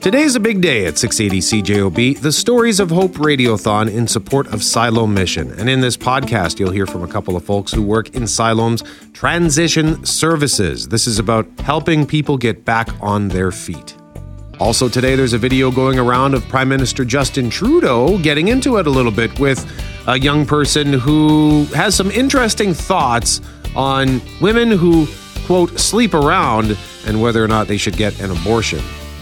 Today's a big day at 680 CJOB, the Stories of Hope Radiothon in support of Siloam Mission. And in this podcast, you'll hear from a couple of folks who work in Siloam's transition services. This is about helping people get back on their feet. Also, today, there's a video going around of Prime Minister Justin Trudeau getting into it a little bit with a young person who has some interesting thoughts on women who, quote, sleep around and whether or not they should get an abortion.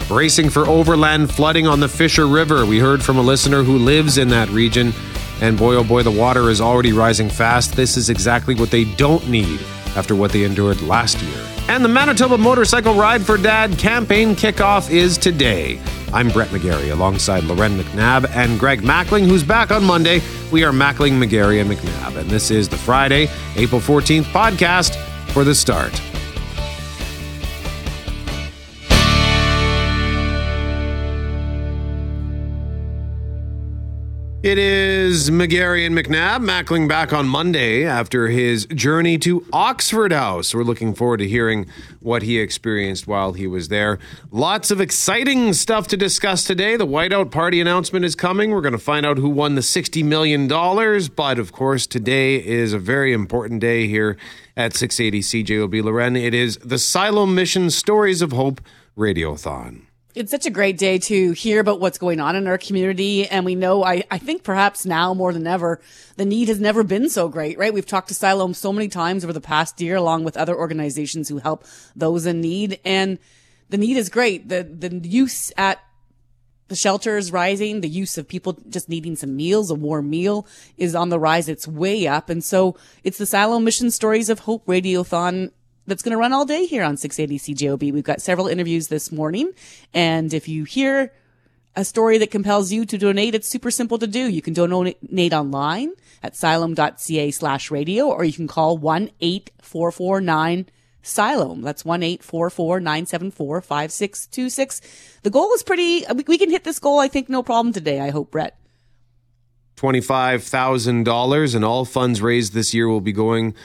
Bracing for overland flooding on the Fisher River. We heard from a listener who lives in that region, and boy, oh boy, the water is already rising fast. This is exactly what they don't need after what they endured last year. And the Manitoba Motorcycle Ride for Dad campaign kickoff is today. I'm Brett McGarry alongside Loren McNabb and Greg Mackling, who's back on Monday. We are Mackling, McGarry, and McNabb, and this is the Friday, April 14th podcast for the start. It is McGarry and McNabb, Mackling back on Monday after his journey to Oxford House. We're looking forward to hearing what he experienced while he was there. Lots of exciting stuff to discuss today. The Whiteout Party announcement is coming. We're going to find out who won the $60 million. But of course, today is a very important day here at 680 CJOB Loren. It is the Siloam Mission Stories of Hope Radiothon it's such a great day to hear about what's going on in our community. And we know, I, I think perhaps now more than ever, the need has never been so great, right? We've talked to Siloam so many times over the past year, along with other organizations who help those in need. And the need is great. The, the use at the shelter is rising. The use of people just needing some meals, a warm meal is on the rise. It's way up. And so it's the Siloam Mission Stories of Hope Radiothon that's going to run all day here on 680 CJOB. We've got several interviews this morning. And if you hear a story that compels you to donate, it's super simple to do. You can donate online at siloam.ca slash radio, or you can call 1-8449 Siloam. That's 1-844-974-5626. The goal is pretty, we can hit this goal, I think, no problem today. I hope, Brett. $25,000 and all funds raised this year will be going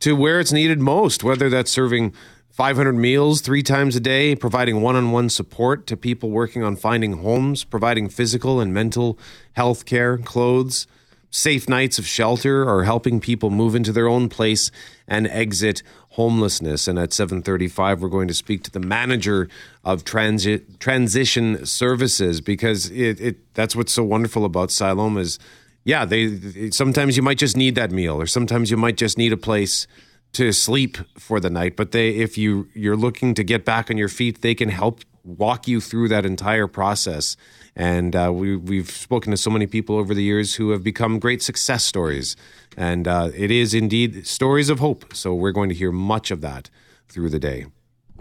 to where it's needed most, whether that's serving 500 meals three times a day, providing one on one support to people working on finding homes, providing physical and mental health care, clothes, safe nights of shelter, or helping people move into their own place and exit homelessness. And at 7:35, we're going to speak to the manager of transit transition services because it, it that's what's so wonderful about Siloam is yeah, they sometimes you might just need that meal, or sometimes you might just need a place to sleep for the night. But they, if you you're looking to get back on your feet, they can help walk you through that entire process. And uh, we we've spoken to so many people over the years who have become great success stories, and uh, it is indeed stories of hope. So we're going to hear much of that through the day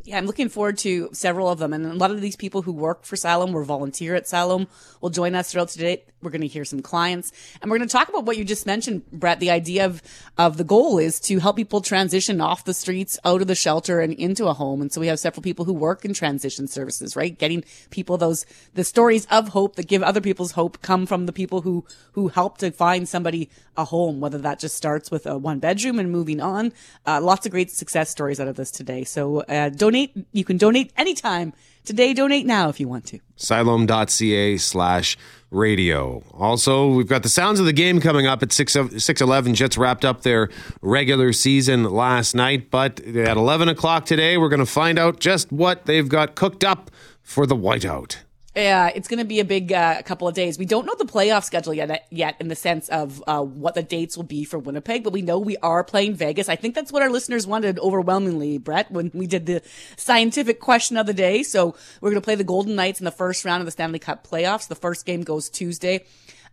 yeah, I'm looking forward to several of them. And a lot of these people who work for Siloam or volunteer at Siloam will join us throughout today. We're going to hear some clients and we're going to talk about what you just mentioned, Brett. The idea of, of the goal is to help people transition off the streets, out of the shelter and into a home. And so we have several people who work in transition services, right? Getting people those, the stories of hope that give other people's hope come from the people who, who help to find somebody a home, whether that just starts with a one bedroom and moving on. Uh, lots of great success stories out of this today. So, uh, donate. You can donate anytime. Today, donate now if you want to. Siloam.ca slash radio. Also, we've got the sounds of the game coming up at 6, 611. Jets wrapped up their regular season last night, but at 11 o'clock today, we're going to find out just what they've got cooked up for the whiteout. Yeah, it's going to be a big uh, couple of days. We don't know the playoff schedule yet, yet in the sense of uh, what the dates will be for Winnipeg, but we know we are playing Vegas. I think that's what our listeners wanted overwhelmingly, Brett, when we did the scientific question of the day. So we're going to play the Golden Knights in the first round of the Stanley Cup playoffs. The first game goes Tuesday.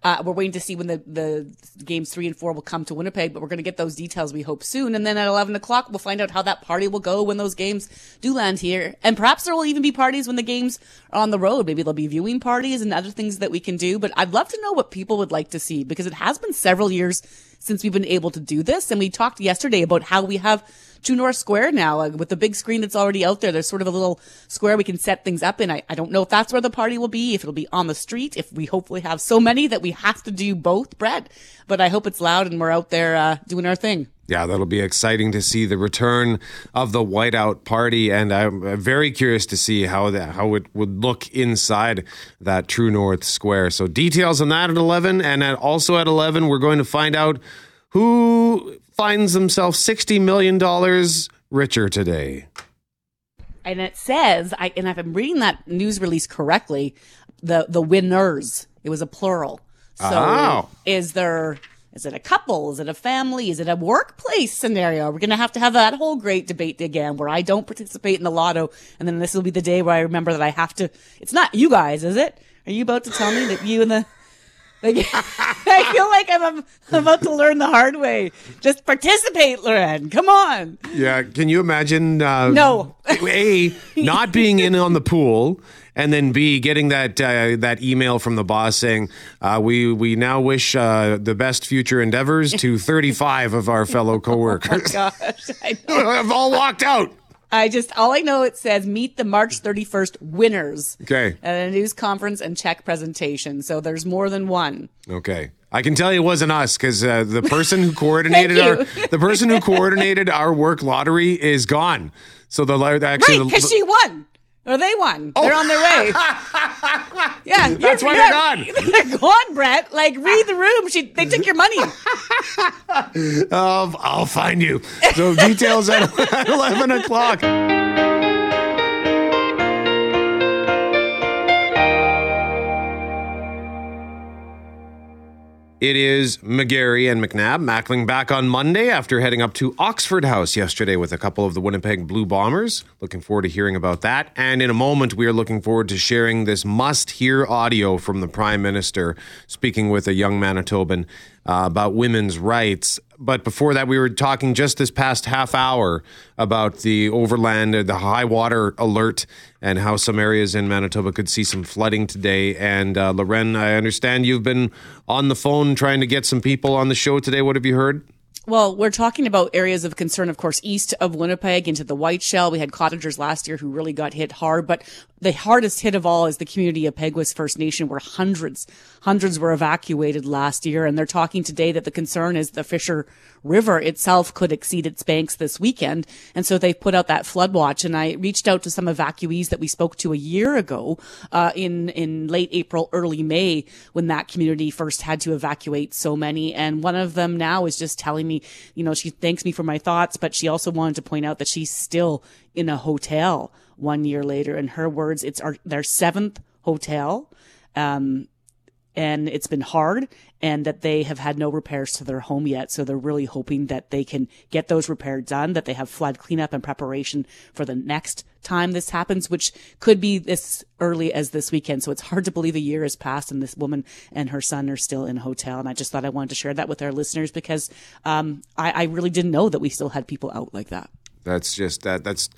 Uh, we're waiting to see when the, the games three and four will come to Winnipeg, but we're going to get those details, we hope, soon. And then at 11 o'clock, we'll find out how that party will go when those games do land here. And perhaps there will even be parties when the games are on the road. Maybe there'll be viewing parties and other things that we can do. But I'd love to know what people would like to see because it has been several years since we've been able to do this. And we talked yesterday about how we have True North Square now uh, with the big screen that's already out there. There's sort of a little square we can set things up in. I, I don't know if that's where the party will be, if it'll be on the street, if we hopefully have so many that we have to do both, Brett. But I hope it's loud and we're out there uh, doing our thing. Yeah, that'll be exciting to see the return of the whiteout party, and I'm very curious to see how that how it would look inside that True North Square. So details on that at eleven, and at, also at eleven, we're going to find out who finds themselves sixty million dollars richer today. And it says, I, and if I'm reading that news release correctly, the the winners. It was a plural. So Oh. is there is it a couple? Is it a family? Is it a workplace scenario? We're gonna have to have that whole great debate again where I don't participate in the lotto and then this will be the day where I remember that I have to it's not you guys, is it? Are you about to tell me that you and the like, I feel like I'm, I'm about to learn the hard way. Just participate, Loren. Come on. Yeah, can you imagine? Uh, No. a not being in on the pool, and then b getting that uh, that email from the boss saying, uh, "We we now wish uh, the best future endeavors to 35 of our fellow coworkers." Gosh, I know. I've all walked out. I just all I know it says meet the March 31st winners. Okay. At a news conference and check presentation. So there's more than one. Okay. I can tell you it wasn't us because uh, the person who coordinated our the person who coordinated our work lottery is gone. So the actually Right, because she won. Or they won. Oh. They're on their way. yeah, That's why they're you're- They're gone, Brett. Like, read the room. She, they took your money. of um, I'll find you. So details at, at 11 o'clock. It is McGarry and McNabb mackling back on Monday after heading up to Oxford House yesterday with a couple of the Winnipeg Blue Bombers. Looking forward to hearing about that. And in a moment, we are looking forward to sharing this must hear audio from the Prime Minister speaking with a young Manitoban uh, about women's rights. But before that, we were talking just this past half hour about the overland, the high water alert, and how some areas in Manitoba could see some flooding today. And uh, Loren, I understand you've been on the phone trying to get some people on the show today. What have you heard? Well, we're talking about areas of concern, of course, east of Winnipeg into the Whiteshell. We had cottagers last year who really got hit hard, but the hardest hit of all is the community of Peguis First Nation, where hundreds, hundreds were evacuated last year. And they're talking today that the concern is the Fisher River itself could exceed its banks this weekend. And so they've put out that flood watch. And I reached out to some evacuees that we spoke to a year ago, uh, in, in late April, early May, when that community first had to evacuate so many. And one of them now is just telling me, you know, she thanks me for my thoughts, but she also wanted to point out that she's still in a hotel one year later. In her words, it's our, their seventh hotel. Um, and it's been hard and that they have had no repairs to their home yet. So they're really hoping that they can get those repairs done, that they have flood cleanup and preparation for the next time this happens, which could be this early as this weekend. So it's hard to believe a year has passed and this woman and her son are still in a hotel. And I just thought I wanted to share that with our listeners because, um, I, I really didn't know that we still had people out like that. That's just that that's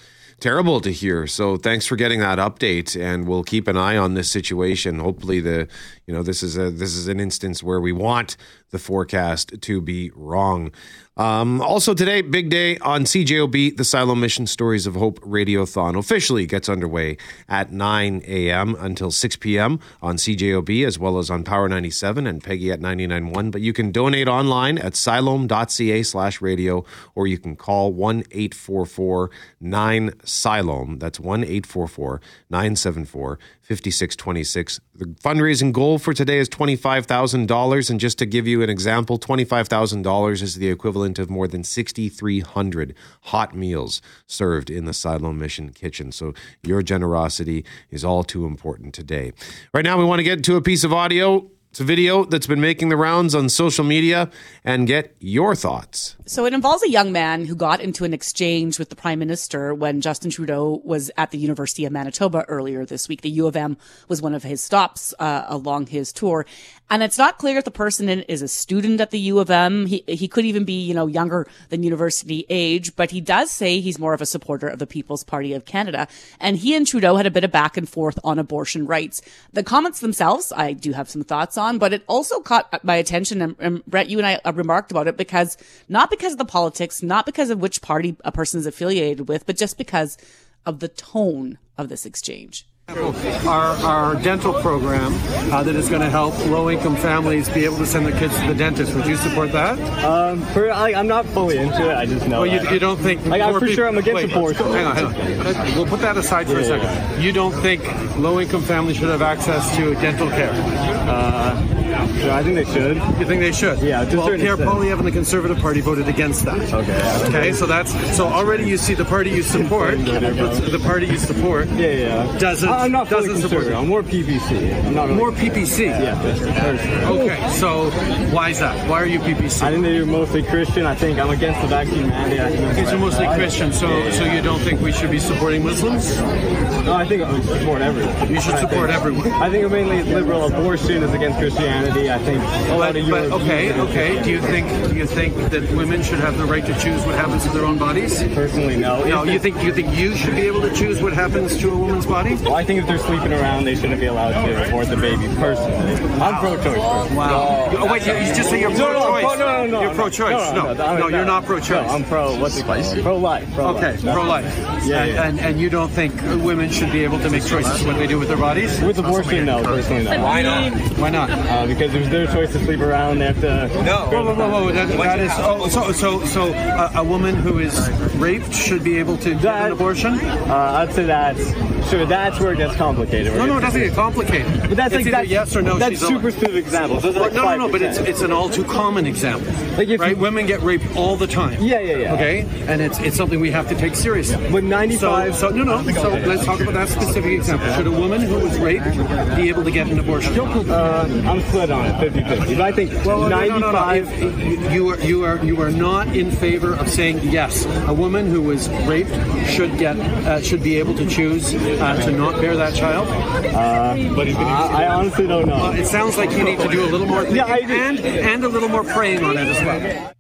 terrible to hear. So thanks for getting that update, and we'll keep an eye on this situation. Hopefully, the you know this is a this is an instance where we want the forecast to be wrong. Um, also today, big day on CJOB, the Siloam Mission Stories of Hope Radiothon officially gets underway at 9 a.m. until 6 p.m. on CJOB as well as on Power 97 and Peggy at 99.1. But you can donate online at siloam.ca slash radio or you can call 1 844 9 Siloam. That's 1 844 974 5626. The fundraising goal for today is $25,000. And just to give you an example, $25,000 is the equivalent of more than 6,300 hot meals served in the Siloam Mission kitchen. So your generosity is all too important today. Right now, we want to get to a piece of audio. It's a video that's been making the rounds on social media and get your thoughts. So it involves a young man who got into an exchange with the prime minister when Justin Trudeau was at the University of Manitoba earlier this week. The U of M was one of his stops uh, along his tour. And it's not clear if the person is a student at the U of M. He, he could even be, you know, younger than university age, but he does say he's more of a supporter of the People's Party of Canada. And he and Trudeau had a bit of back and forth on abortion rights. The comments themselves, I do have some thoughts on, but it also caught my attention. And, and Brett, you and I uh, remarked about it because not because of the politics, not because of which party a person is affiliated with, but just because of the tone of this exchange. Our, our dental program uh, that is going to help low income families be able to send their kids to the dentist. Would you support that? Um, for, I, I'm not fully into it. I just know. Well, you, you don't think. Like, I'm for peop- sure I'm against Wait, abortion. Hang on, hang on. We'll put that aside for a Yeah, second. You don't think low income families should have access to dental care? Uh, so I think they should. You think they should? Yeah, Well, Pierre extent. Poilievre and the Conservative Party voted against that. Okay. yeah. Okay, so that's so already you see the party you support, the party you support Yeah, yeah. doesn't I'm not doesn't support. I'm more PPC. I'm not really. more PPC. Yeah. that's- Okay, so why is that? Why are you PPC? I think they're mostly Christian. I think I'm against the vaccine mandate. I Okay, so mostly. Christian. So, so you don't think we should be supporting Muslims? No, I think I support everyone. You should support think- everyone. I think mainly liberal abortion is against Christianity. I think a But, but okay, okay. Do you think do you think that women should have the right to choose what happens to their own bodies? Personally, no. No, If you think you think you should be able to choose what happens to a woman's body? Well, I think if they're sleeping around, they shouldn't be allowed to abort the baby. Personally, I'm pro-choice. Person. Wow. Oh, wait, you, you just say you're No, no, pro-choice. no, no, no, You're no. pro-choice. No, no, you're not pro-choice. No, I'm pro. What's it called? Pro-life. pro-life. Okay, pro-life. Yeah, and, yeah. And, and you don't think women should be able to make choices what they do with their bodies? With abortion, no. Personally, no. Why not? Why not? Uh, because it's their choice to sleep around. They have to. Whoa, whoa, whoa, whoa. That, that is, oh, so, so, so a, a woman who is raped should be able to get an abortion? Uh, I'd say that's sure. That's where it gets complicated. No, no, it doesn't get complicated. But that's it's like that's yes or no. That's super specific examples. Those like no, no, no, but it's it's an all too common example. Like if right? you- Women get raped all the time. Yeah, yeah, yeah. Okay, and it's it's something we have to take seriously. But 95 So, so no, no. So let's talk about that specific example. Should a woman who was raped be able to get an abortion? Uh, I'm split on it, 50-50. But I think Well, no, no, no, no. 95. If- you are you are you are not in favor of saying yes. A woman who was raped should get uh, should be able to choose uh, to not bear that child. I, I honestly don't know. Uh, it sounds like you need to do a little more thinking Yeah, I and and a little more praying on it as well.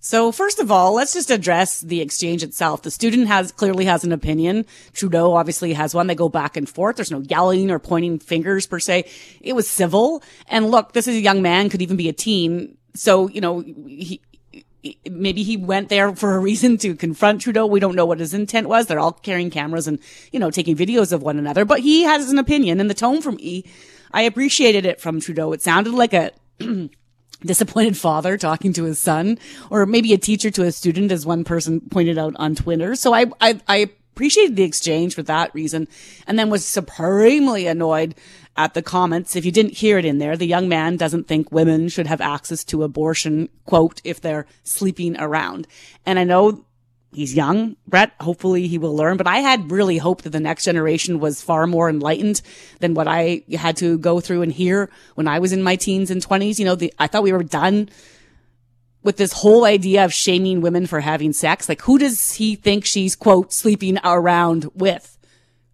So first of all, let's just address the exchange itself. The student has clearly has an opinion. Trudeau obviously has one. They go back and forth. There's no yelling or pointing fingers per se. It was civil. And look, this is a young man, could even be a teen. So, you know, he, maybe he went there for a reason to confront Trudeau. We don't know what his intent was. They're all carrying cameras and, you know, taking videos of one another, but he has an opinion and the tone from E, I appreciated it from Trudeau. It sounded like a, disappointed father talking to his son, or maybe a teacher to a student, as one person pointed out on Twitter. So I, I, I appreciated the exchange for that reason, and then was supremely annoyed at the comments. If you didn't hear it in there, the young man doesn't think women should have access to abortion, quote, if they're sleeping around. And I know he's young, Brett. Hopefully he will learn. But I had really hoped that the next generation was far more enlightened than what I had to go through and hear when I was in my teens and twenties. You know, the, I thought we were done with this whole idea of shaming women for having sex. Like, who does he think she's, quote, sleeping around with?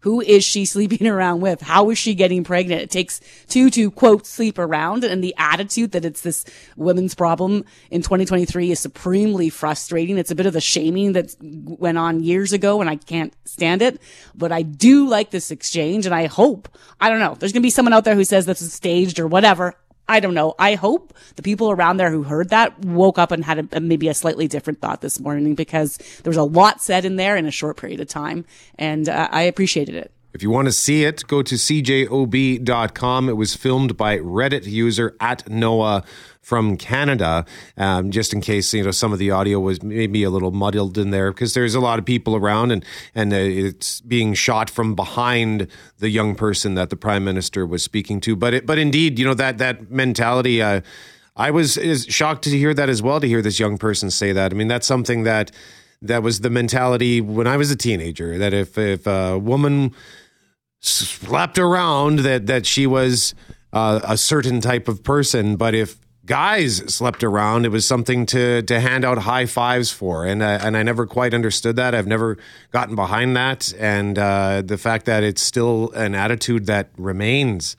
Who is she sleeping around with? How is she getting pregnant? It takes two to quote sleep around and the attitude that it's this women's problem in 2023 is supremely frustrating. It's a bit of the shaming that went on years ago and I can't stand it, but I do like this exchange and I hope, I don't know, there's going to be someone out there who says this is staged or whatever. I don't know. I hope the people around there who heard that woke up and had a, maybe a slightly different thought this morning because there was a lot said in there in a short period of time, and uh, I appreciated it. If you want to see it, go to cjob.com. It was filmed by Reddit user at Noah from Canada, um, just in case you know some of the audio was maybe a little muddled in there because there's a lot of people around and and uh, it's being shot from behind the young person that the prime minister was speaking to. But it, but indeed, you know that that mentality. Uh, I was shocked to hear that as well. To hear this young person say that. I mean, that's something that that was the mentality when I was a teenager. That if if a woman slept around that that she was uh, a certain type of person but if guys slept around it was something to to hand out high fives for and and I never quite understood that. I've never gotten behind that and uh, the fact that it's still an attitude that remains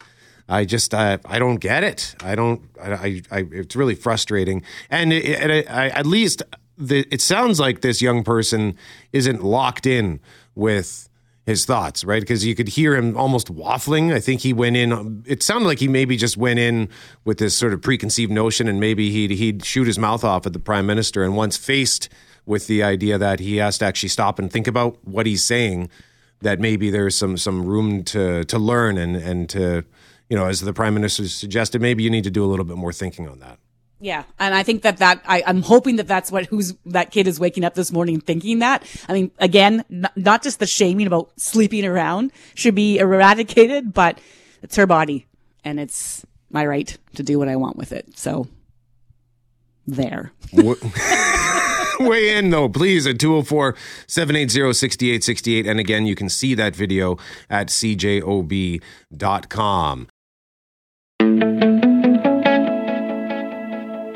I just I, I don't get it. I don't I, I, I it's really frustrating. And it, it, I, at least the, it sounds like this young person isn't locked in with his thoughts, right? Because you could hear him almost waffling. I think he went in. It sounded like he maybe just went in with this sort of preconceived notion, and maybe he'd he'd shoot his mouth off at the prime minister. And once faced with the idea that he has to actually stop and think about what he's saying, that maybe there's some some room to to learn and and to you know as the prime minister suggested maybe you need to do a little bit more thinking on that Yeah, and I think that that I, I'm hoping that that's what who's that kid is waking up this morning thinking that. I mean, again, n- not just the shaming about sleeping around should be eradicated, but it's her body, and it's my right to do what I want with it. So, there. W- Weigh in though, please, at 204 780 6868. And again, you can see that video at cjob.com.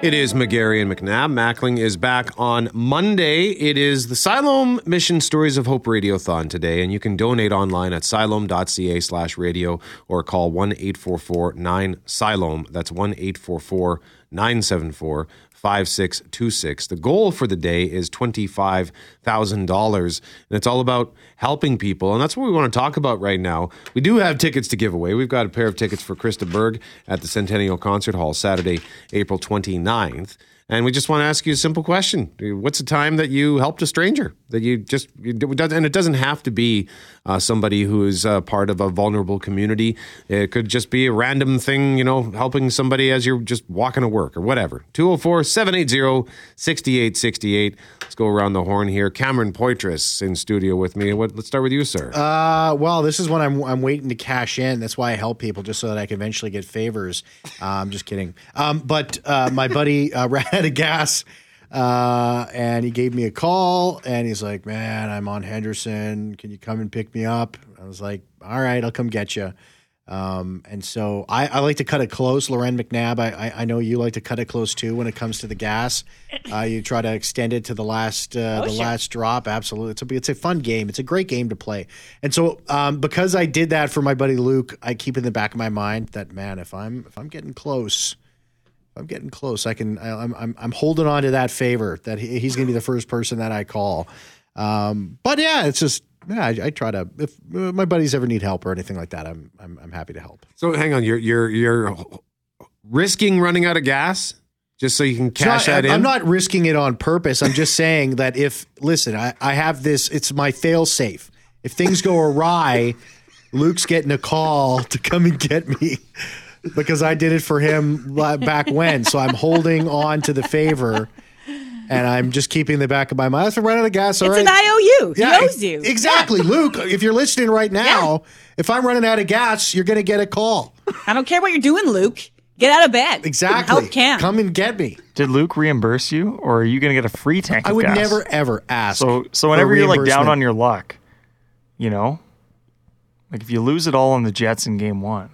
It is McGarry and McNabb. Mackling is back on Monday. It is the Siloam Mission Stories of Hope Radiothon today, and you can donate online at siloam.ca slash radio or call 1 844 9 Siloam. That's 1 844 974 5626. The goal for the day is $25,000, and it's all about helping people. And that's what we want to talk about right now. We do have tickets to give away. We've got a pair of tickets for Krista Berg at the Centennial Concert Hall Saturday, April 29th. And we just want to ask you a simple question. What's a time that you helped a stranger? That you just, and it doesn't have to be uh, somebody who is uh, part of a vulnerable community. It could just be a random thing, you know, helping somebody as you're just walking to work or whatever. 204 780 6868. Let's go around the horn here. Cameron Poitras in studio with me. What, let's start with you, sir. Uh, well, this is when I'm I'm waiting to cash in. That's why I help people just so that I can eventually get favors. Uh, I'm just kidding. Um, but uh, my buddy uh, out of gas, uh, and he gave me a call, and he's like, "Man, I'm on Henderson. Can you come and pick me up?" I was like, "All right, I'll come get you." Um, and so I, I like to cut it close. Loren McNabb, I, I, I know you like to cut it close too when it comes to the gas. Uh, you try to extend it to the last uh, the sure. last drop. Absolutely, it's a it's a fun game. It's a great game to play. And so um, because I did that for my buddy Luke, I keep in the back of my mind that man, if I'm if I'm getting close, I'm getting close, I can. I, I'm I'm I'm holding on to that favor that he, he's going to be the first person that I call. Um, but yeah, it's just yeah, I, I try to if uh, my buddies ever need help or anything like that, I'm I'm, I'm happy to help. So hang on, you're you're you're risking running out of gas just so you can cash So I, that in. I'm not risking it on purpose. I'm just saying that if listen, I, I have this. It's my fail safe. If things go awry, Luke's getting a call to come and get me because I did it for him back when. So I'm holding on to the favor. And I'm just keeping the back of my mind. If I run out of gas, all It's right. an IOU. Yeah, he owes you. Exactly. Luke, if you're listening right now, if I'm running out of gas, you're going to get a call. I don't care what you're doing, Luke. Get out of bed. Exactly. Help Cam. Come and get me. Did Luke reimburse you, or are you going to get a free tank? I would gas? never ever ask. So, so whenever you're like down on your luck, you know, like if you lose it all on the Jets in Game One,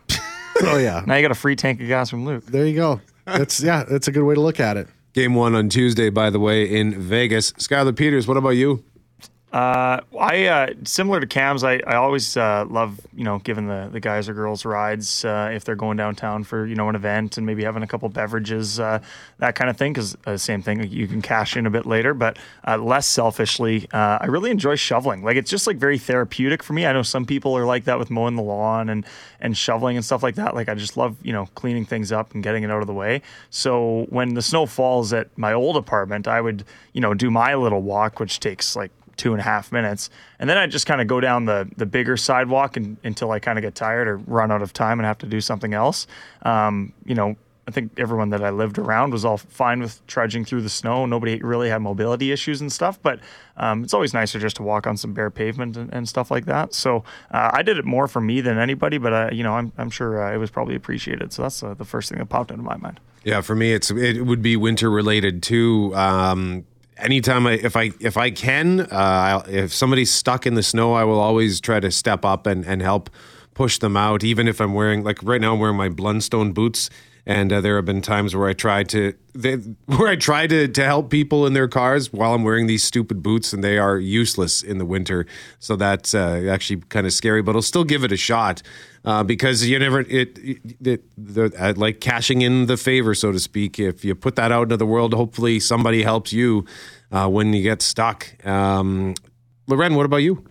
oh yeah, now you got a free tank of gas from Luke. there you go. That's yeah, that's a good way to look at it. Game one on Tuesday, by the way, in Vegas. Skylar Peters, what about you? Uh, I uh, similar to Cam's. I, I always uh, love you know giving the, the guys or girls rides uh, if they're going downtown for you know an event and maybe having a couple beverages uh, that kind of thing. Because uh, same thing you can cash in a bit later, but less selfishly, I really enjoy shoveling. Like it's just like very therapeutic for me. I know some people are like that with mowing the lawn and and shoveling and stuff like that. Like I just love you know cleaning things up and getting it out of the way. So when the snow falls at my old apartment, I would you know do my little walk, which takes like two and a half minutes. And then I just kind of go down the the bigger sidewalk and, until I kind of get tired or run out of time and have to do something else. Um, you know, I think everyone that I lived around was all fine with trudging through the snow. Nobody really had mobility issues and stuff, but um, it's always nicer just to walk on some bare pavement and, and stuff like that. So uh, I did it more for me than anybody, but uh, you know, I'm, I'm sure uh, it was probably appreciated. So that's uh, the first thing that popped into my mind. Yeah, for me, it's it would be winter related too. Um, anytime I if I if I can, uh, if somebody's stuck in the snow, I will always try to step up and and help push them out. Even if I'm wearing like right now, I'm wearing my Blundstone boots. And uh, there have been times where I tried to they, where I try to to help people in their cars while I'm wearing these stupid boots, and they are useless in the winter. So that's uh, actually kind of scary, but I'll still give it a shot uh, because you never it, it, it the, like cashing in the favor, so to speak. If you put that out into the world, hopefully somebody helps you uh, when you get stuck. Um, Loren, what about you?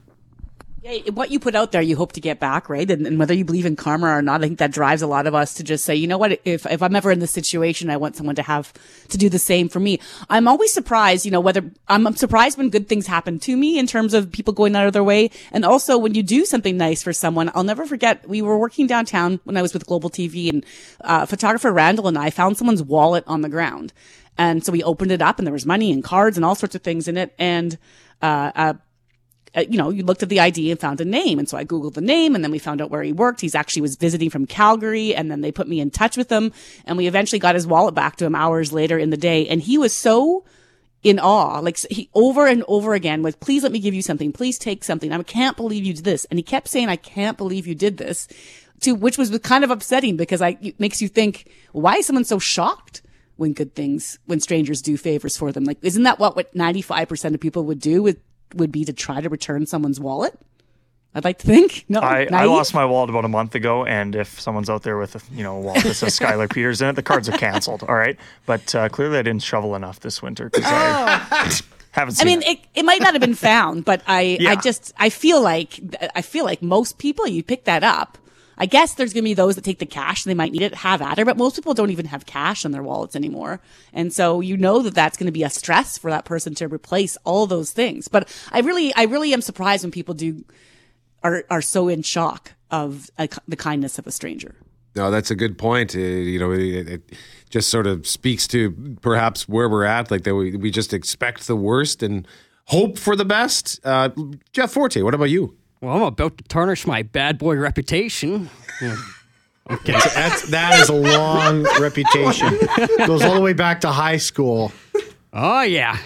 Yeah, what you put out there, you hope to get back, right? And, and, whether you believe in karma or not, I think that drives a lot of us to just say, you know what? If, if I'm ever in this situation, I want someone to have to do the same for me. I'm always surprised, you know, whether I'm, I'm surprised when good things happen to me in terms of people going out of their way. And also when you do something nice for someone, I'll never forget, we were working downtown when I was with Global TV and, uh, photographer Randall and I found someone's wallet on the ground. And so we opened it up and there was money and cards and all sorts of things in it. And, uh, uh uh, you know, you looked at the ID and found a name. And so I Googled the name and then we found out where he worked. He's actually was visiting from Calgary and then they put me in touch with him and we eventually got his wallet back to him hours later in the day. And he was so in awe, like he over and over again was, please let me give you something. Please take something. I can't believe you did this. And he kept saying, I can't believe you did this to, which was kind of upsetting because I, it makes you think, why is someone so shocked? when good things, when strangers do favors for them. Like, isn't that what, what 95% of people would do with would be to try to return someone's wallet. I'd like to think. No, I, I, lost my wallet about a month ago, and if someone's out there with a you know a wallet that says Skylar Peters in it, the cards are canceled. All right, but uh, clearly I didn't shovel enough this winter because oh. I haven't. I mean, it. it. it might not have been found, but I yeah. I just I feel like I feel like most people you pick that up I guess there's going to be those that take the cash and they might need it, have at her, but most people don't even have cash in their wallets anymore. And so you know that that's going to be a stress for that person to replace all those things. But I really, I really am surprised when people do, are, are so in shock of a, the kindness of a stranger. No, that's a good point. Uh, you know, it, it, just sort of speaks to perhaps where we're at, like that we, we just expect the worst and hope for the best. Uh, Jeff Forte, what about you? Well, I'm about to tarnish my bad boy reputation. Okay, so that's that is a long reputation. Goes all the way back to high school. Oh yeah,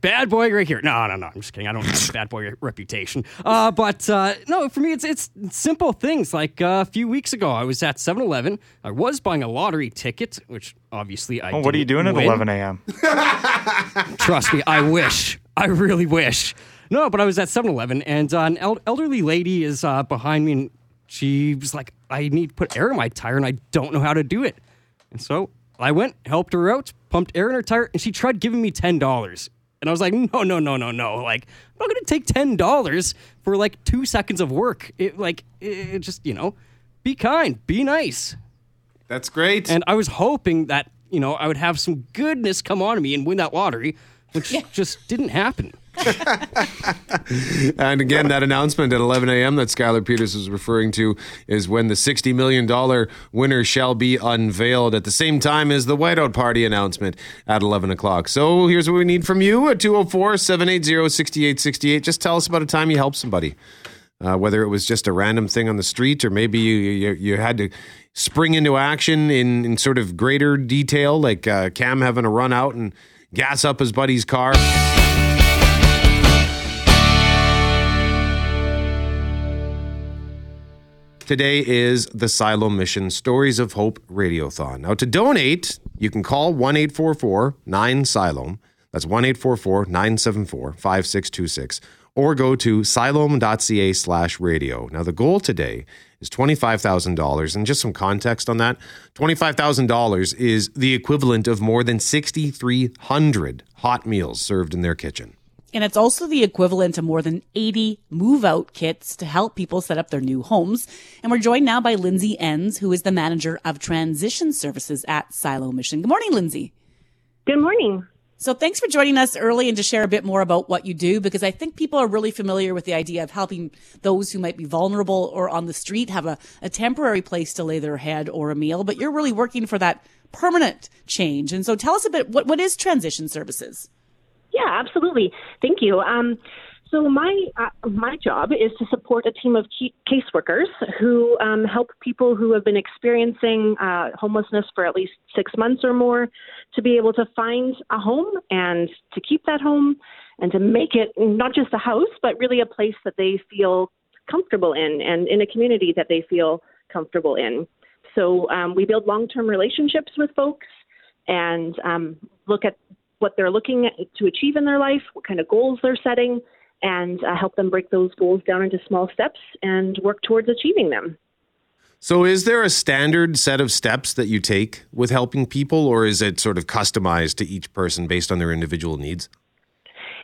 bad boy right here. No, no, no. I'm just kidding. I don't have a bad boy reputation. Uh, but uh, no, for me, it's it's simple things. Like uh, a few weeks ago, I was at 7-Eleven. I was buying a lottery ticket, which obviously I. Oh, what are you doing win. at 11 a.m.? Trust me, I wish. I really wish. No, but I was at 7 Eleven and uh, an el- elderly lady is uh, behind me and she was like, I need to put air in my tire and I don't know how to do it. And so I went, helped her out, pumped air in her tire, and she tried giving me $10. And I was like, no, no, no, no, no. Like, I'm not going to take $10 for like two seconds of work. It, like, it, just, you know, be kind, be nice. That's great. And I was hoping that, you know, I would have some goodness come on to me and win that lottery, which just didn't happen. and again, that announcement at 11 a.m. that Skylar Peters was referring to is when the $60 million winner shall be unveiled at the same time as the Whiteout Party announcement at 11 o'clock. So here's what we need from you at 204 780 6868. Just tell us about a time you helped somebody. Uh, whether it was just a random thing on the street or maybe you, you, you had to spring into action in, in sort of greater detail, like uh, Cam having to run out and gas up his buddy's car. Today is the Siloam Mission Stories of Hope Radiothon. Now, to donate, you can call 1 844 9 Siloam. That's 1 844 974 5626. Or go to siloam.ca slash radio. Now, the goal today is $25,000. And just some context on that $25,000 is the equivalent of more than 6,300 hot meals served in their kitchen. And it's also the equivalent to more than 80 move out kits to help people set up their new homes. And we're joined now by Lindsay Enns, who is the manager of transition services at Siloam Mission. Good morning, Lindsay. Good morning. So thanks for joining us early and to share a bit more about what you do because I think people are really familiar with the idea of helping those who might be vulnerable or on the street have a, a temporary place to lay their head or a meal, but you're really working for that permanent change. And so tell us a bit, what, what is transition services? Yeah, absolutely. Thank you. Um, so my uh, my job is to support a team of caseworkers who um, help people who have been experiencing uh, homelessness for at least six months or more to be able to find a home and to keep that home and to make it not just a house but really a place that they feel comfortable in and in a community that they feel comfortable in. So um, we build long term relationships with folks and um, look at what they're looking to achieve in their life, what kind of goals they're setting, and uh, help them break those goals down into small steps and work towards achieving them. So, is there a standard set of steps that you take with helping people, or is it sort of customized to each person based on their individual needs?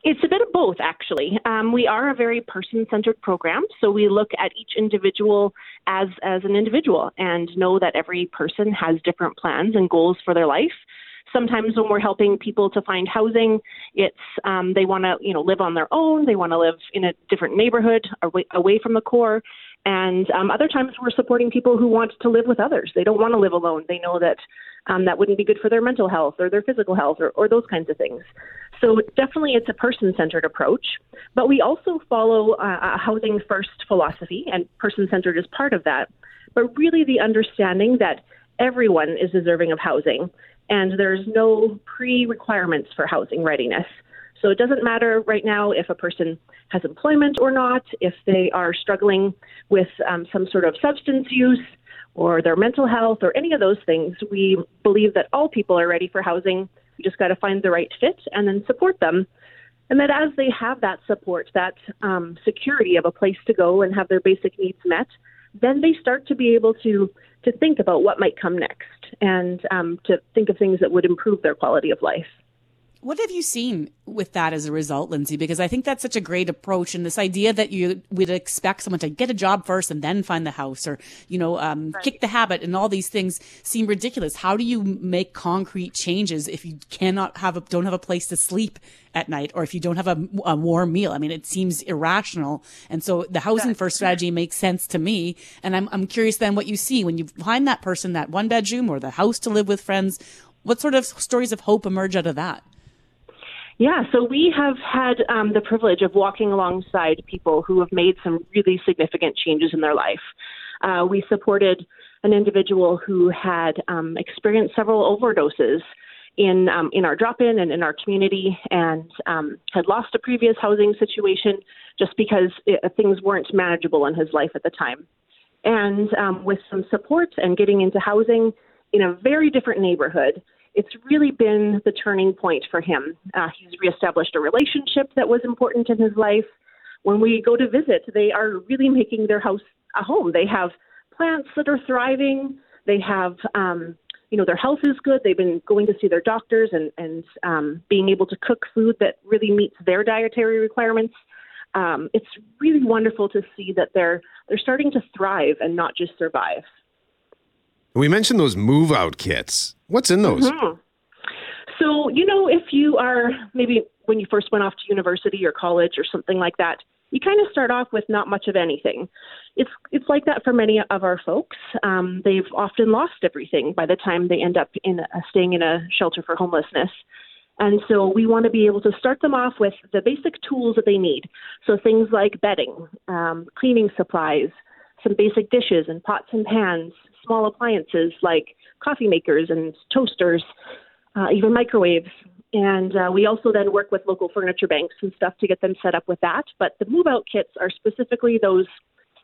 It's a bit of both actually. Um, we are a very person centered program, so we look at each individual as, as an individual and know that every person has different plans and goals for their life. Sometimes when we're helping people to find housing, it's um, they want to you know live on their own, they want to live in a different neighborhood away, away from the core, and um, other times we're supporting people who want to live with others. They don't want to live alone. They know that um, that wouldn't be good for their mental health or their physical health or, or those kinds of things. So definitely it's a person-centered approach, but we also follow uh, a housing first philosophy, and person-centered is part of that. But really the understanding that everyone is deserving of housing, and there's no pre-requirements for housing readiness. So it doesn't matter right now if a person has employment or not, if they are struggling with um, some sort of substance use or their mental health or any of those things. We believe that all people are ready for housing you just got to find the right fit and then support them. And that as they have that support, that um, security of a place to go and have their basic needs met, then they start to be able to to think about what might come next and um, to think of things that would improve their quality of life. What have you seen with that as a result, Lindsay? Because I think that's such a great approach, and this idea that you would expect someone to get a job first and then find the house, or you know, um, right. kick the habit, and all these things seem ridiculous. How do you make concrete changes if you cannot have a, don't have a place to sleep at night, or if you don't have a, a warm meal? I mean, it seems irrational, and so the housing first strategy makes sense to me. And I'm I'm curious then what you see when you find that person, that one bedroom or the house to live with friends. What sort of stories of hope emerge out of that? Yeah, so we have had um, the privilege of walking alongside people who have made some really significant changes in their life. Uh, we supported an individual who had um, experienced several overdoses in um, in our drop-in and in our community, and um, had lost a previous housing situation just because it, things weren't manageable in his life at the time. And um, with some support and getting into housing in a very different neighborhood, it's really been the turning point for him. Uh, he's reestablished a relationship that was important in his life. When we go to visit, they are really making their house a home. They have plants that are thriving. They have, um, you know, their health is good. They've been going to see their doctors and and um, being able to cook food that really meets their dietary requirements. Um, it's really wonderful to see that they're they're starting to thrive and not just survive. We mentioned those move out kits. What's in those? Mm-hmm. So, you know, if you are maybe when you first went off to university or college or something like that, you kind of start off with not much of anything. It's it's like that for many of our folks. Um, they've often lost everything by the time they end up in a, staying in a shelter for homelessness. And so we want to be able to start them off with the basic tools that they need. So things like bedding, um, cleaning supplies, some basic dishes and pots and pans, small appliances like coffee makers and toasters, uh, even microwaves. And uh, we also then work with local furniture banks and stuff to get them set up with that. But the move out kits are specifically those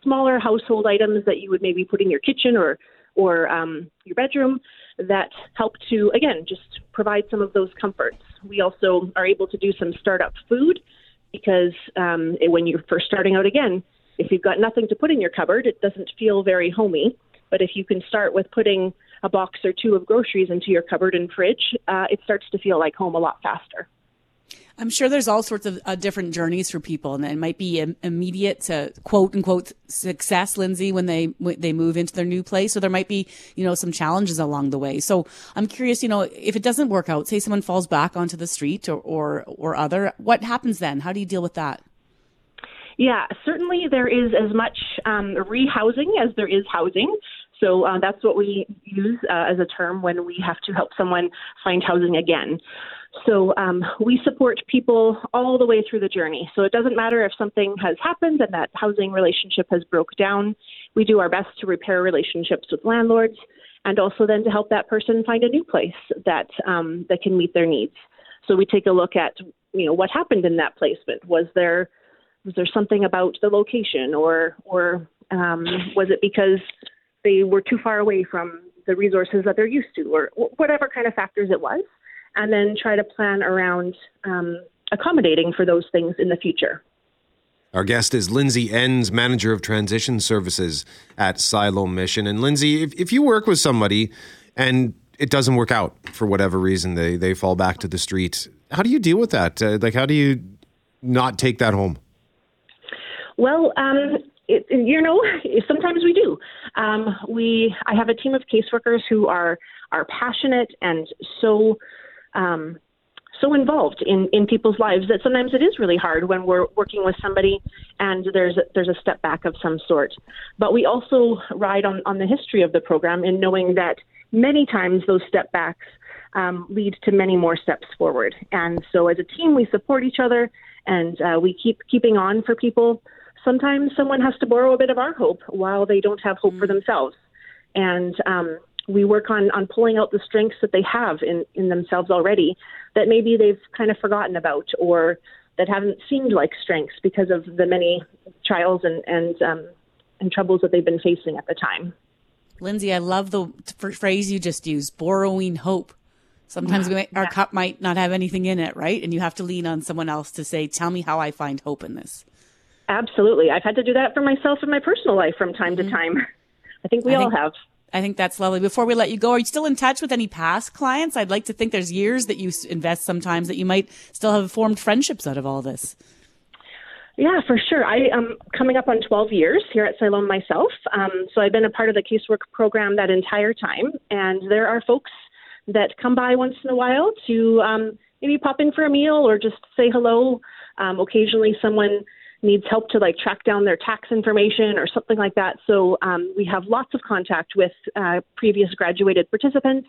smaller household items that you would maybe put in your kitchen or or um, your bedroom that help to again just provide some of those comforts. We also are able to do some startup food because um, when you're first starting out again, if you've got nothing to put in your cupboard, it doesn't feel very homey. But if you can start with putting a box or two of groceries into your cupboard and fridge, uh, it starts to feel like home a lot faster. I'm sure there's all sorts of uh, different journeys for people, and it might be immediate to quote unquote success, Lindsay, when they when they move into their new place. So there might be, you know, some challenges along the way. So I'm curious, you know, if it doesn't work out, say someone falls back onto the street or or, or other, what happens then? How do you deal with that? Yeah, certainly there is as much um, rehousing as there is housing. So uh, that's what we use uh, as a term when we have to help someone find housing again. So um, we support people all the way through the journey. So it doesn't matter if something has happened and that housing relationship has broke down. We do our best to repair relationships with landlords, and also then to help that person find a new place that um, that can meet their needs. So we take a look at you know what happened in that placement. Was there was there something about the location, or or um, was it because they were too far away from the resources that they're used to, or whatever kind of factors it was, and then try to plan around um, accommodating for those things in the future. Our guest is Lindsay Enns, Manager of Transition Services at Siloam Mission. And Lindsay, if, if you work with somebody and it doesn't work out for whatever reason, they, they fall back to the street, how do you deal with that? Uh, like, how do you not take that home? Well, um, it, you know, sometimes we do. Um, we, I have a team of caseworkers who are are passionate and so um, so involved in, in people's lives that sometimes it is really hard when we're working with somebody and there's a, there's a step back of some sort. But we also ride on, on the history of the program in knowing that many times those step backs um, lead to many more steps forward. And so as a team, we support each other and uh, we keep keeping on for people. Sometimes someone has to borrow a bit of our hope while they don't have hope mm. for themselves. And um, we work on, on pulling out the strengths that they have in, in themselves already that maybe they've kind of forgotten about or that haven't seemed like strengths because of the many trials and, and, um, and troubles that they've been facing at the time. Lindsay, I love the phrase you just used, borrowing hope. Sometimes yeah. our cup might not have anything in it, right? And you have to lean on someone else to say, tell me how I find hope in this. Absolutely. I've had to do that for myself in my personal life from time mm-hmm. to time. I think we I all think, have. I think that's lovely. Before we let you go, are you still in touch with any past clients? I'd like to think there's years that you invest sometimes that you might still have formed friendships out of all this. Yeah, for sure. I am coming up on 12 years here at Siloam myself. Um, so I've been a part of the casework program that entire time. And there are folks that come by once in a while to um, maybe pop in for a meal or just say hello. Um, occasionally, someone needs help to like track down their tax information or something like that. So um, we have lots of contact with uh, previous graduated participants.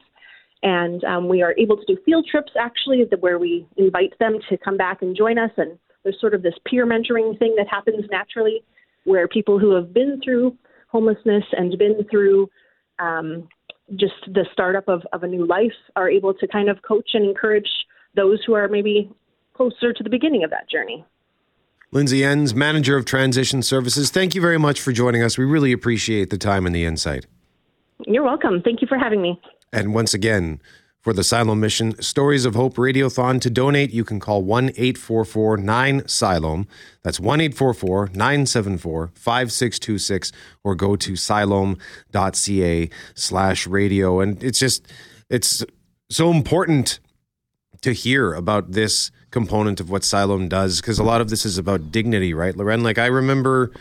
And um, we are able to do field trips actually, where we invite them to come back and join us. And there's sort of this peer mentoring thing that happens naturally, where people who have been through homelessness and been through um, just the startup of, of a new life are able to kind of coach and encourage those who are maybe closer to the beginning of that journey. Lindsay Enns, Manager of Transition Services, thank you very much for joining us. We really appreciate the time and the insight. You're welcome. Thank you for having me. And once again, for the Siloam Mission Stories of Hope Radiothon, to donate, you can call 1 844 9 Siloam. That's 1 844 974 5626, or go to siloam.ca slash radio. And it's just, it's so important to hear about this component of what Siloam does because a lot of this is about dignity, right, Loren? Like I remember,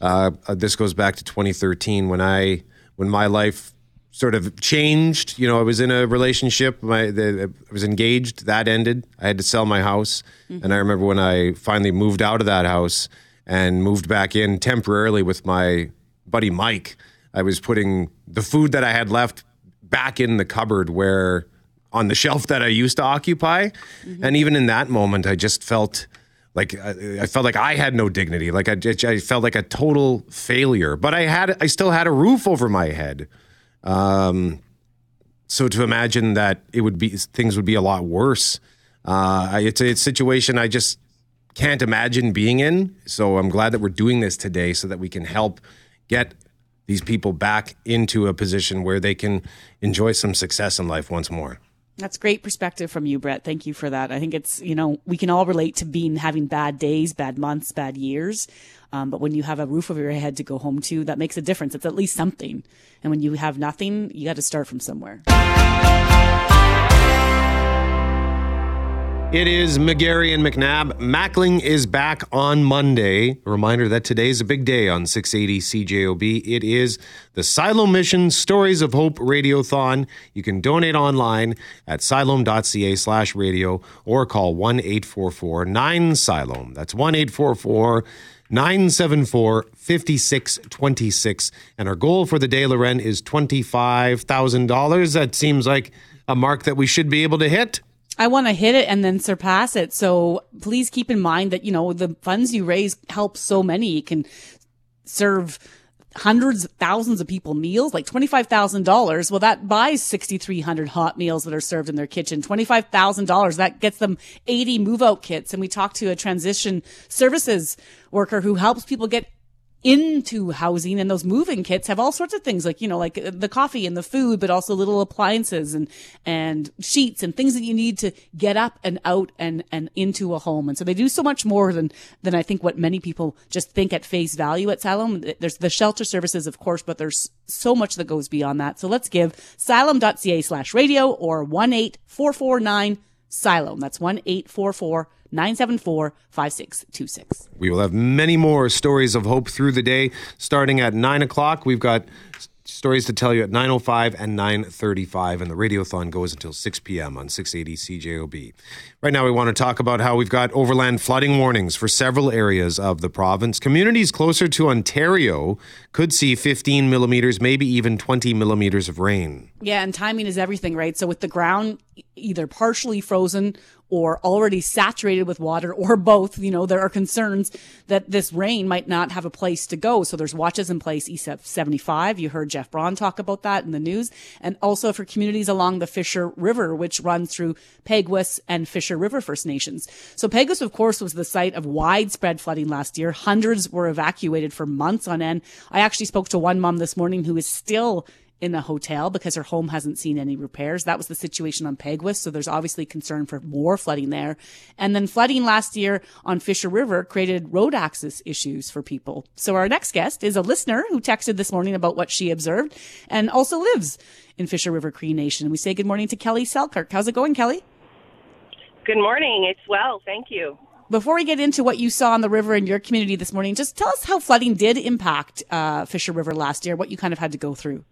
uh, uh, this goes back to 2013 when I when my life sort of changed. You know, I was in a relationship. My the, I was engaged. That ended. I had to sell my house, mm-hmm. and I remember when I finally moved out of that house and moved back in temporarily with my buddy Mike. I was putting the food that I had left back in the cupboard where on the shelf that I used to occupy. Mm-hmm. And even in that moment, I just felt like I, I felt like I had no dignity. Like I, I, felt like a total failure. But I had, I still had a roof over my head. Um, so to imagine that it would be things would be a lot worse. Uh, it's, a, it's a situation I just can't imagine being in. So I'm glad that we're doing this today so that we can help get these people back into a position where they can enjoy some success in life once more. That's great perspective from you, Brett. Thank you for that. I think it's, you know, we can all relate to being having bad days, bad months, bad years. Um, but when you have a roof over your head to go home to, that makes a difference. It's at least something. And when you have nothing, you got to start from somewhere. It is McGarry and McNabb. Mackling is back on Monday. A reminder that today is a big day on 680 CJOB. It is the Siloam Mission Stories of Hope Radiothon. You can donate online at siloam.ca slash radio or call 1 844 9 Siloam. That's 1 844 974 5626. And our goal for the day, Loren, is $25,000. That seems like a mark that we should be able to hit. I want to hit it and then surpass it. So please keep in mind that, you know, the funds you raise help so many. Can serve hundreds of thousands of people meals, like $25,000. Well, that buys 6,300 hot meals that are served in their kitchen. $25,000. That gets them 80 move out kits. And we talked to a transition services worker who helps people get into housing and those moving kits have all sorts of things like you know like uh, the coffee and the food but also little appliances and and sheets and things that you need to get up and out and and into a home. And so they do so much more than than I think what many people just think at face value at Siloam there's the shelter services of course but there's so much that goes beyond that. So let's give siloam.ca slash radio or 18449 Siloam that's 1 844 974 5626. We will have many more stories of hope through the day. Starting at 9 o'clock, we've got stories to tell you at 9.05 and 9.35 and the radiothon goes until 6 p.m on 680 cjob right now we want to talk about how we've got overland flooding warnings for several areas of the province communities closer to ontario could see 15 millimeters maybe even 20 millimeters of rain Yeah, and timing is everything, right? So with the ground either partially frozen or already saturated with water or both, you know, there are concerns that this rain might not have a place to go. So there's watches in place east of 75. You heard Jeff Braun talk about that in the news. And also for communities along the Fisher River, which runs through Peguis and Fisher River First Nations. So Peguis, of course, was the site of widespread flooding last year. Hundreds were evacuated for months on end. I actually spoke to one mom this morning who is still in a hotel because her home hasn't seen any repairs. That was the situation on Peguis. So there's obviously concern for more flooding there. And then flooding last year on Fisher River created road access issues for people. So our next guest is a listener who texted this morning about what she observed and also lives in Fisher River Cree Nation. We say good morning to Kelly Selkirk. How's it going, Kelly? Good morning. It's well, thank you. Before we get into what you saw on the river in your community this morning, just tell us how flooding did impact uh, Fisher River last year, what you kind of had to go through.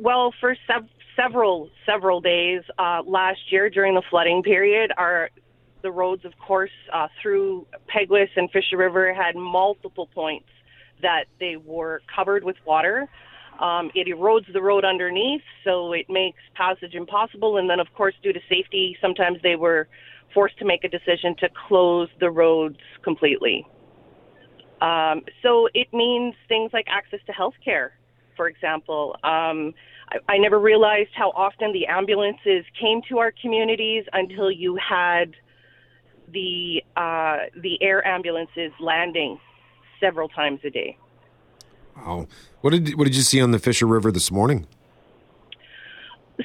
Well, for sev- several several days uh, last year during the flooding period, our the roads, of course, uh, through Peguis and Fisher River had multiple points that they were covered with water. Um, it erodes the road underneath, so it makes passage impossible. And then, of course, due to safety, sometimes they were forced to make a decision to close the roads completely. Um, so it means things like access to health care, for example. Um, I, I never realized how often the ambulances came to our communities until you had the uh, the air ambulances landing several times a day. wow what did what did you see on the fisher river this morning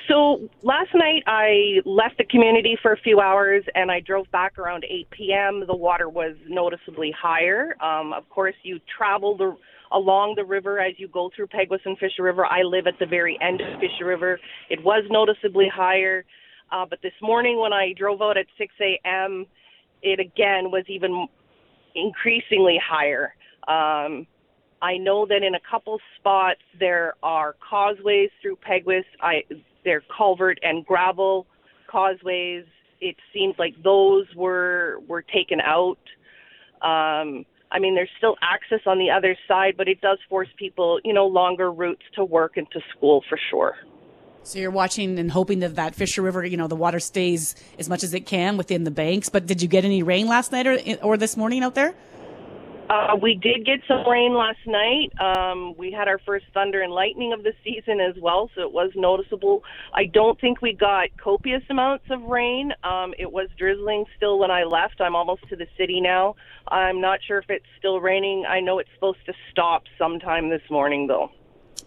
So last night I left the community for a few hours and I drove back around 8 p.m. The water was noticeably higher. Um, of course, you travel the, along the river as you go through Peguis and Fisher River. I live at the very end of Fisher River. It was noticeably higher. Uh, but this morning when I drove out at 6 a.m., it again was even increasingly higher. Um, I know that in a couple spots there are causeways through Peguis. I they're culvert and gravel causeways. It seems like those were were taken out. Um, I mean, there's still access on the other side, but it does force people, you know, longer routes to work and to school for sure. So you're watching and hoping that that Fisher River, you know, the water stays as much as it can within the banks. But did you get any rain last night or, or this morning out there? Uh, we did get some rain last night. Um, we had our first thunder and lightning of the season as well, so it was noticeable. I don't think we got copious amounts of rain. Um, it was drizzling still when I left. I'm almost to the city now. I'm not sure if it's still raining. I know it's supposed to stop sometime this morning, though.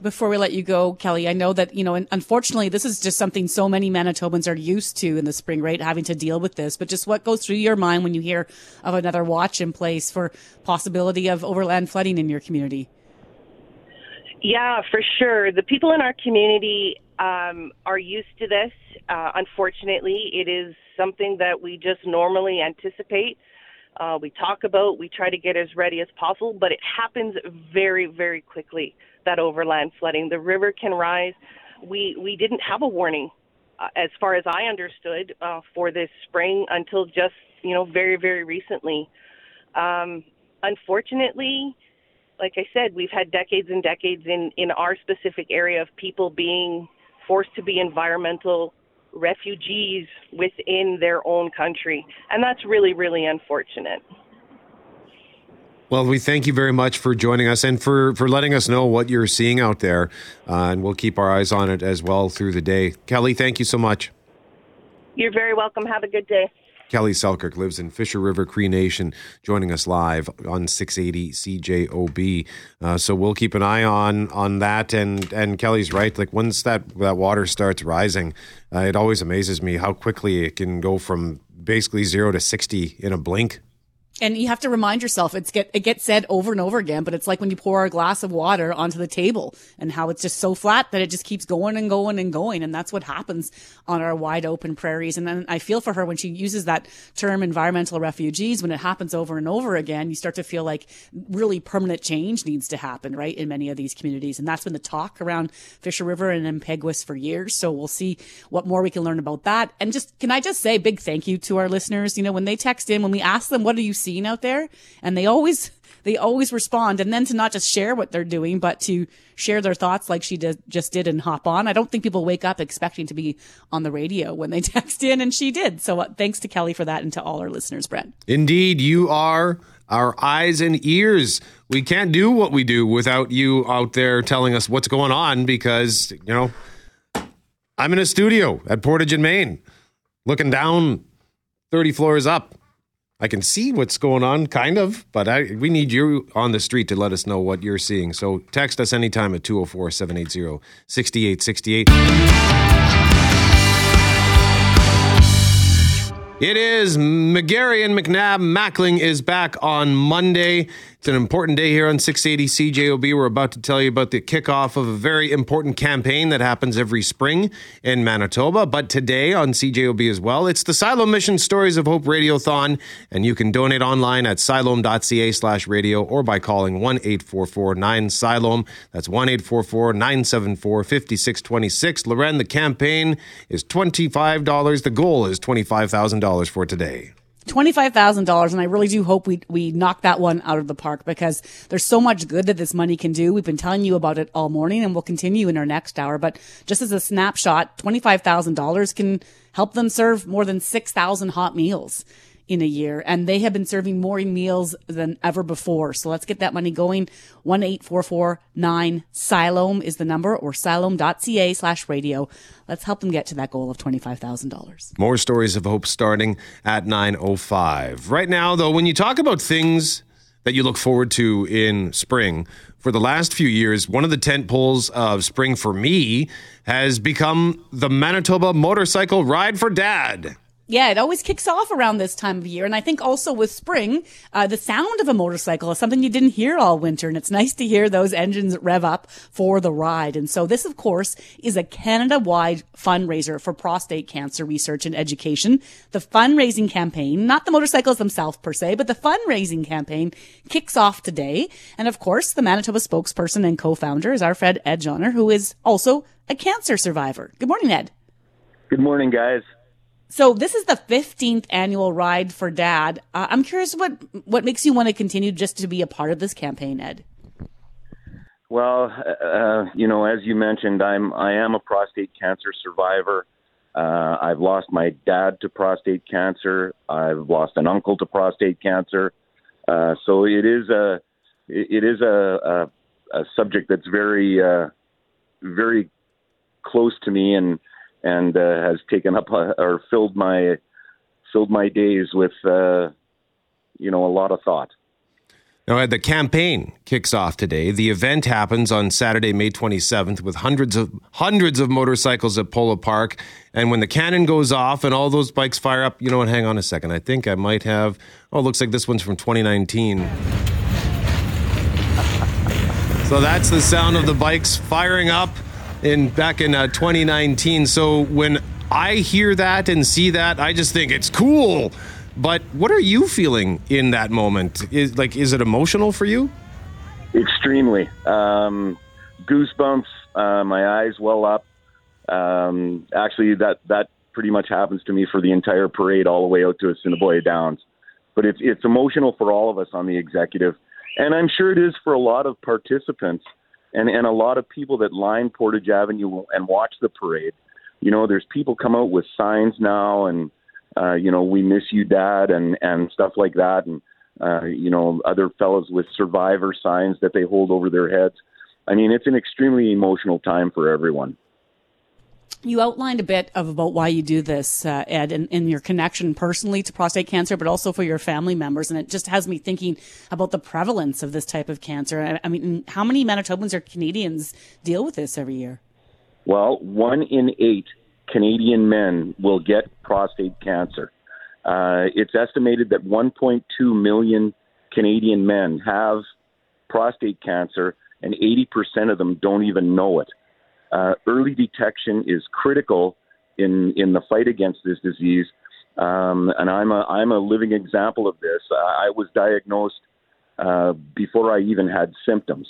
Before we let you go, Kelly, I know that, you know, and unfortunately, this is just something so many Manitobans are used to in the spring, right? Having to deal with this. But just what goes through your mind when you hear of another watch in place for possibility of overland flooding in your community? Yeah, for sure. The people in our community um, are used to this. Uh, unfortunately, it is something that we just normally anticipate. Uh, we talk about, we try to get as ready as possible, but it happens very, very quickly. That overland flooding, the river can rise. We we didn't have a warning, uh, as far as I understood, uh, for this spring until just you know very, very recently. Um, unfortunately, like I said, we've had decades and decades in, in our specific area of people being forced to be environmental refugees within their own country. And that's really, really unfortunate. Well, we thank you very much for joining us and for, for letting us know what you're seeing out there. Uh, and we'll keep our eyes on it as well through the day. Kelly, thank you so much. You're very welcome. Have a good day. Kelly Selkirk lives in Fisher River Cree Nation, joining us live on 680 CJOB. Uh, so we'll keep an eye on on that. And and Kelly's right. Like once that that water starts rising, uh, it always amazes me how quickly it can go from basically zero to 60 in a blink. And you have to remind yourself it's get it gets said over and over again, but it's like when you pour a glass of water onto the table and how it's just so flat that it just keeps going and going and going. And that's what happens on our wide open prairies. And then I feel for her when she uses that term environmental refugees, when it happens over and over again, you start to feel like really permanent change needs to happen, right? In many of these communities. And that's been the talk around Fisher River and in for years. So we'll see what more we can learn about that. And just, can I just say big thank you to our listeners? You know, when they text in, when we ask them, what do you see? Out there and they always they always respond and then to not just share what they're doing but to share their thoughts like she did, just did and hop on. I don't think people wake up expecting to be on the radio when they text in and she did. So uh, thanks to kelly for that and to all our listeners brent indeed you are our eyes and ears. We can't do what we do without you out there telling us what's going on because you know i'm in a studio at portage and Main, looking down 30 floors up I can see what's going on, kind of, but I, we need you on the street to let us know what you're seeing. So text us anytime at 204 780 6868. It is McGarry and McNabb. Mackling is back on Monday. It's an important day here on 680 CJOB. We're about to tell you about the kickoff of a very important campaign that happens every spring in Manitoba. But today on CJOB as well, it's the Siloam Mission Stories of Hope Radiothon. And you can donate online at siloam.ca slash radio or by calling 1 844 9 Siloam. That's 1 844 974 5626. Loren, the campaign is $25. The goal is $25,000 for today. $25,000 and I really do hope we we knock that one out of the park because there's so much good that this money can do. We've been telling you about it all morning and we'll continue in our next hour, but just as a snapshot, $25,000 can help them serve more than 6,000 hot meals in a year and they have been serving more meals than ever before. So let's get that money going. 1-844-9 Siloam is the number or siloam.ca slash radio. Let's help them get to that goal of $25,000. More stories of hope starting at 905. Right now though, when you talk about things that you look forward to in spring, for the last few years, one of the tent poles of spring for me has become the Manitoba Motorcycle Ride for Dad. Yeah, it always kicks off around this time of year. And I think also with spring, uh, the sound of a motorcycle is something you didn't hear all winter. And it's nice to hear those engines rev up for the ride. And so this, of course, is a Canada wide fundraiser for prostate cancer research and education. The fundraising campaign, not the motorcycles themselves per se, but the fundraising campaign kicks off today. And of course, the Manitoba spokesperson and co-founder is our friend Ed Johnner, who is also a cancer survivor. Good morning, Ed. Good morning, guys. So this is the 15th annual ride for dad. Uh, I'm curious what what makes you want to continue just to be a part of this campaign, Ed? Well, uh, you know, as you mentioned, I'm I am a prostate cancer survivor. Uh, I've lost my dad to prostate cancer. I've lost an uncle to prostate cancer. Uh, so it is a it is a, a, a subject that's very uh, very close to me and and uh, has taken up uh, or filled my filled my days with uh, you know a lot of thought. Now, the campaign kicks off today. The event happens on Saturday, May 27th, with hundreds of hundreds of motorcycles at Polo Park. And when the cannon goes off and all those bikes fire up, you know what? Hang on a second. I think I might have. Oh, looks like this one's from 2019. so that's the sound of the bikes firing up in back in uh, 2019. So when I hear that and see that, I just think it's cool. But what are you feeling in that moment? Is like is it emotional for you? Extremely. Um, goosebumps. Uh, my eyes well up. Um, actually, that that pretty much happens to me for the entire parade, all the way out to Assiniboia Downs. But it's it's emotional for all of us on the executive, and I'm sure it is for a lot of participants and and a lot of people that line Portage Avenue and watch the parade. You know, there's people come out with signs now, and uh, you know, we miss you, Dad, and and stuff like that, and uh, you know, other fellows with survivor signs that they hold over their heads. I mean, it's an extremely emotional time for everyone. You outlined a bit of about why you do this, uh, Ed, and, and, your connection personally to prostate cancer, but also for your family members. And it just has me thinking about the prevalence of this type of cancer. I, I mean, how many Manitobans or Canadians deal with this every year? Well, one in eight Canadian men will get prostate cancer. Uh, it's estimated that 1.2 million Canadian men have prostate cancer, and 80% of them don't even know it. Uh, early detection is critical in in the fight against this disease, um, and I'm a I'm a living example of this. I was diagnosed uh, before I even had symptoms.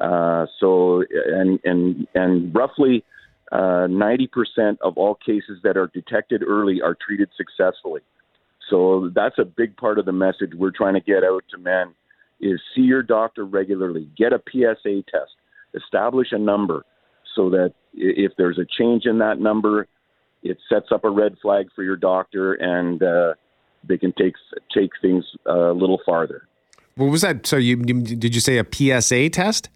Uh, so and and and roughly uh, 90% of all cases that are detected early are treated successfully. So that's a big part of the message we're trying to get out to men is see your doctor regularly, get a PSA test, establish a number so that if there's a change in that number, it sets up a red flag for your doctor and uh, they can take take things a little farther. What was that? So you, you did you say a PSA test?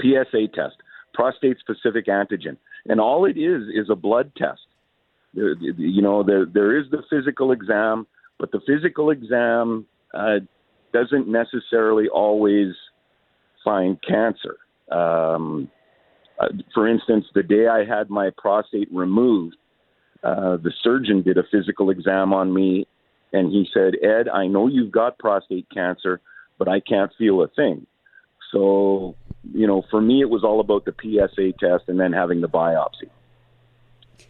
PSA test, prostate specific antigen, and all it is is a blood test. You know, there there is the physical exam, but the physical exam uh, doesn't necessarily always find cancer. Um, uh, for instance, the day I had my prostate removed, uh, the surgeon did a physical exam on me, and he said, "Ed, I know you've got prostate cancer, but I can't feel a thing." So, you know, for me, it was all about the PSA test and then having the biopsy.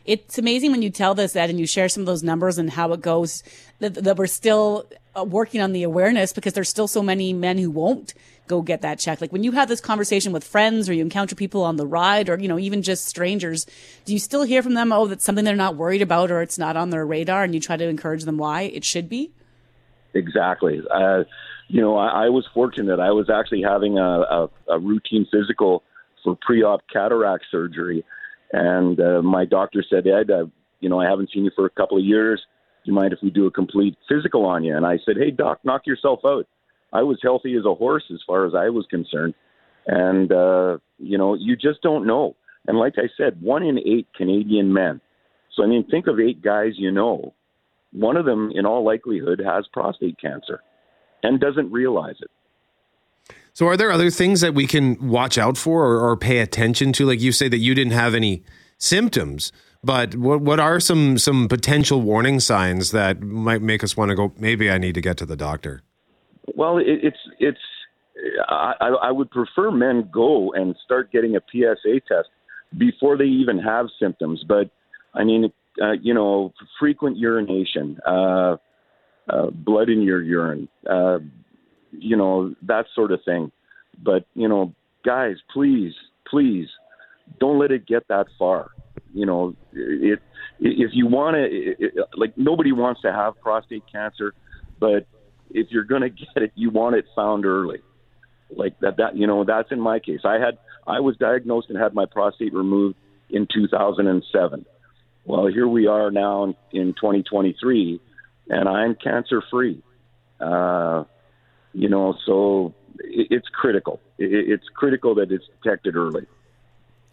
It's amazing when you tell this, Ed, and you share some of those numbers and how it goes, that, that we're still uh, working on the awareness because there's still so many men who won't go get that check. Like when you have this conversation with friends or you encounter people on the ride or, you know, even just strangers, do you still hear from them, oh, that's something they're not worried about or it's not on their radar and you try to encourage them why it should be? Exactly. Uh, you know, I, I was fortunate. I was actually having a, a, a routine physical for pre-op cataract surgery, and uh, my doctor said, "Ed, uh, you know, I haven't seen you for a couple of years. Do you mind if we do a complete physical on you?" And I said, "Hey, doc, knock yourself out. I was healthy as a horse as far as I was concerned, and uh, you know, you just don't know." And like I said, one in eight Canadian men. So I mean, think of eight guys you know. One of them, in all likelihood, has prostate cancer and doesn't realize it. So, are there other things that we can watch out for or, or, pay attention to? Like you say that you didn't have any symptoms, but what what are some some potential warning signs that might make us want to go? Maybe I need to get to the doctor. Well, it, it's it's. I, I would prefer men go and start getting a PSA test before they even have symptoms. But I mean, uh, you know, frequent urination. Uh, uh, blood in your urine, uh, you know, that sort of thing. But, you know, guys, please, please don't let it get that far. You know, it, if you want to, like, nobody wants to have prostate cancer, but if you're going to get it, you want it found early. Like that, that, you know, that's in my case. I had, I was diagnosed and had my prostate removed in 2007. Well, here we are now in, in 2023 and I'm cancer free. Uh, you know, so it's critical. It's critical that it's detected early.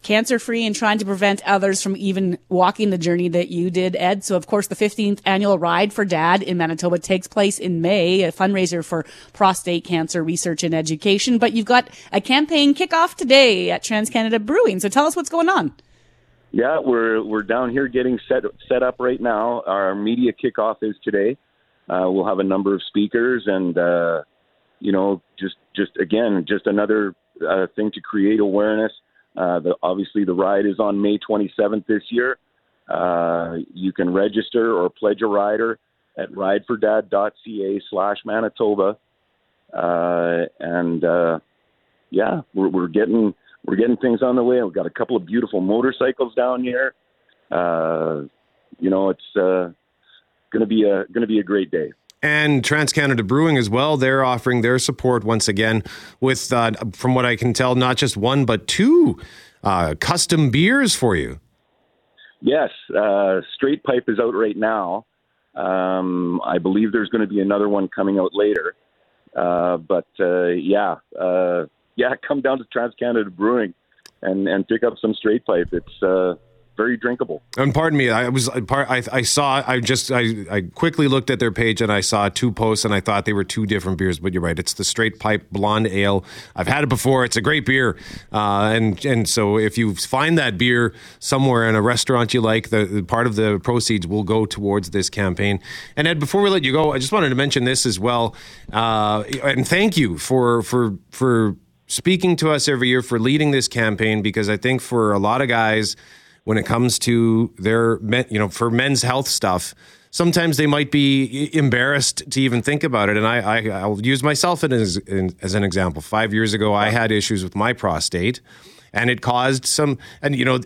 Cancer free and trying to prevent others from even walking the journey that you did, Ed. So, of course, the 15th annual Ride for Dad in Manitoba takes place in May, a fundraiser for prostate cancer research and education. But you've got a campaign kickoff today at TransCanada Brewing. So, tell us what's going on. Yeah, we're we're down here getting set set up right now. Our media kickoff is today. Uh, we'll have a number of speakers, and uh, you know, just just again, just another uh, thing to create awareness. Uh, the, obviously, the ride is on May 27th this year. Uh, you can register or pledge a rider at ridefordad.ca slash Manitoba. Uh, and uh, yeah, we're, we're getting we're getting things on the way. We've got a couple of beautiful motorcycles down here. Uh, you know, it's uh, going to be a going to be a great day. And TransCanada Brewing as well. They're offering their support once again with, uh, from what I can tell, not just one but two uh, custom beers for you. Yes, uh, Straight Pipe is out right now. Um, I believe there's going to be another one coming out later. Uh, but uh, yeah, uh, yeah, come down to TransCanada Brewing and and pick up some straight pipe. It's very drinkable. And pardon me, I was. I, I saw. I just. I, I quickly looked at their page and I saw two posts and I thought they were two different beers. But you're right. It's the straight pipe blonde ale. I've had it before. It's a great beer. Uh, and and so if you find that beer somewhere in a restaurant you like, the, the part of the proceeds will go towards this campaign. And Ed, before we let you go, I just wanted to mention this as well. Uh, and thank you for for for speaking to us every year for leading this campaign because I think for a lot of guys when it comes to their men, you know for men's health stuff sometimes they might be embarrassed to even think about it. And i, I i'll use myself as, as an example. Five years ago i had issues with my prostate and it caused some and you know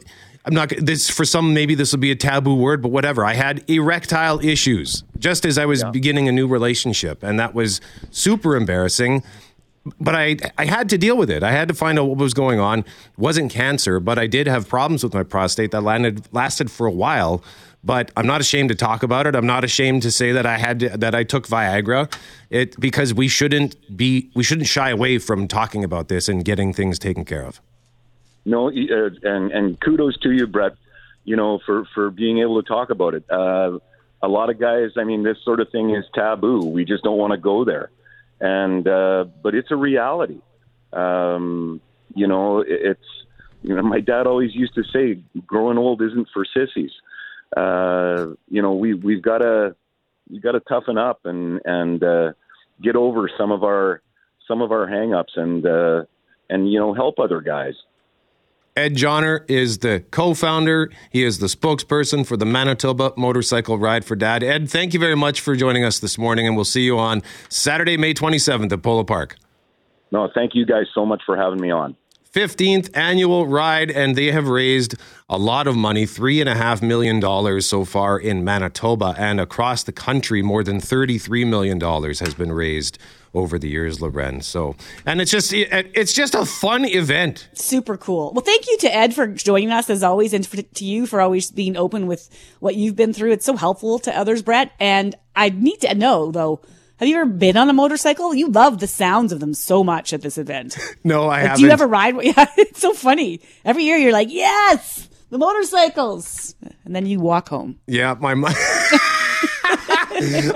i'm not this for some maybe this will be a taboo word but whatever. I had erectile issues just as i was beginning a new relationship and that was super embarrassing but I I had to deal with it. I had to find out what was going on. It wasn't cancer, but I did have problems with my prostate that landed, lasted for a while. But I'm not ashamed to talk about it. I'm not ashamed to say that I had to, that I took Viagra. It because we shouldn't be we shouldn't shy away from talking about this and getting things taken care of. No, uh, and and kudos to you, Brett. You know for for being able to talk about it. Uh, a lot of guys, I mean, this sort of thing is taboo. We just don't want to go there and uh, but it's a reality. Um, you know, it's you know, my dad always used to say, "Growing old isn't for sissies." Uh, you know, we we've got to we got to toughen up and and uh, get over some of our some of our hangups and uh, and you know help other guys. Ed Johnner is the co founder. He is the spokesperson for the Manitoba Motorcycle Ride for Dad. Ed, thank you very much for joining us this morning, and we'll see you on Saturday, May 27th at Polo Park. No, thank you guys so much for having me on. 15th annual ride, and they have raised a lot of money $3.5 million so far in Manitoba and across the country. More than $33 million has been raised over the years, Loren. So, and it's just it's just a fun event. Super cool. Well, thank you to Ed for joining us as always, and to you for always being open with what you've been through. It's so helpful to others, Brett. And I need to know though. Have you ever been on a motorcycle? You love the sounds of them so much at this event. no, I like, haven't. Do you ever ride? Yeah, it's so funny. Every year you're like, yes, the motorcycles, and then you walk home. Yeah, my mom.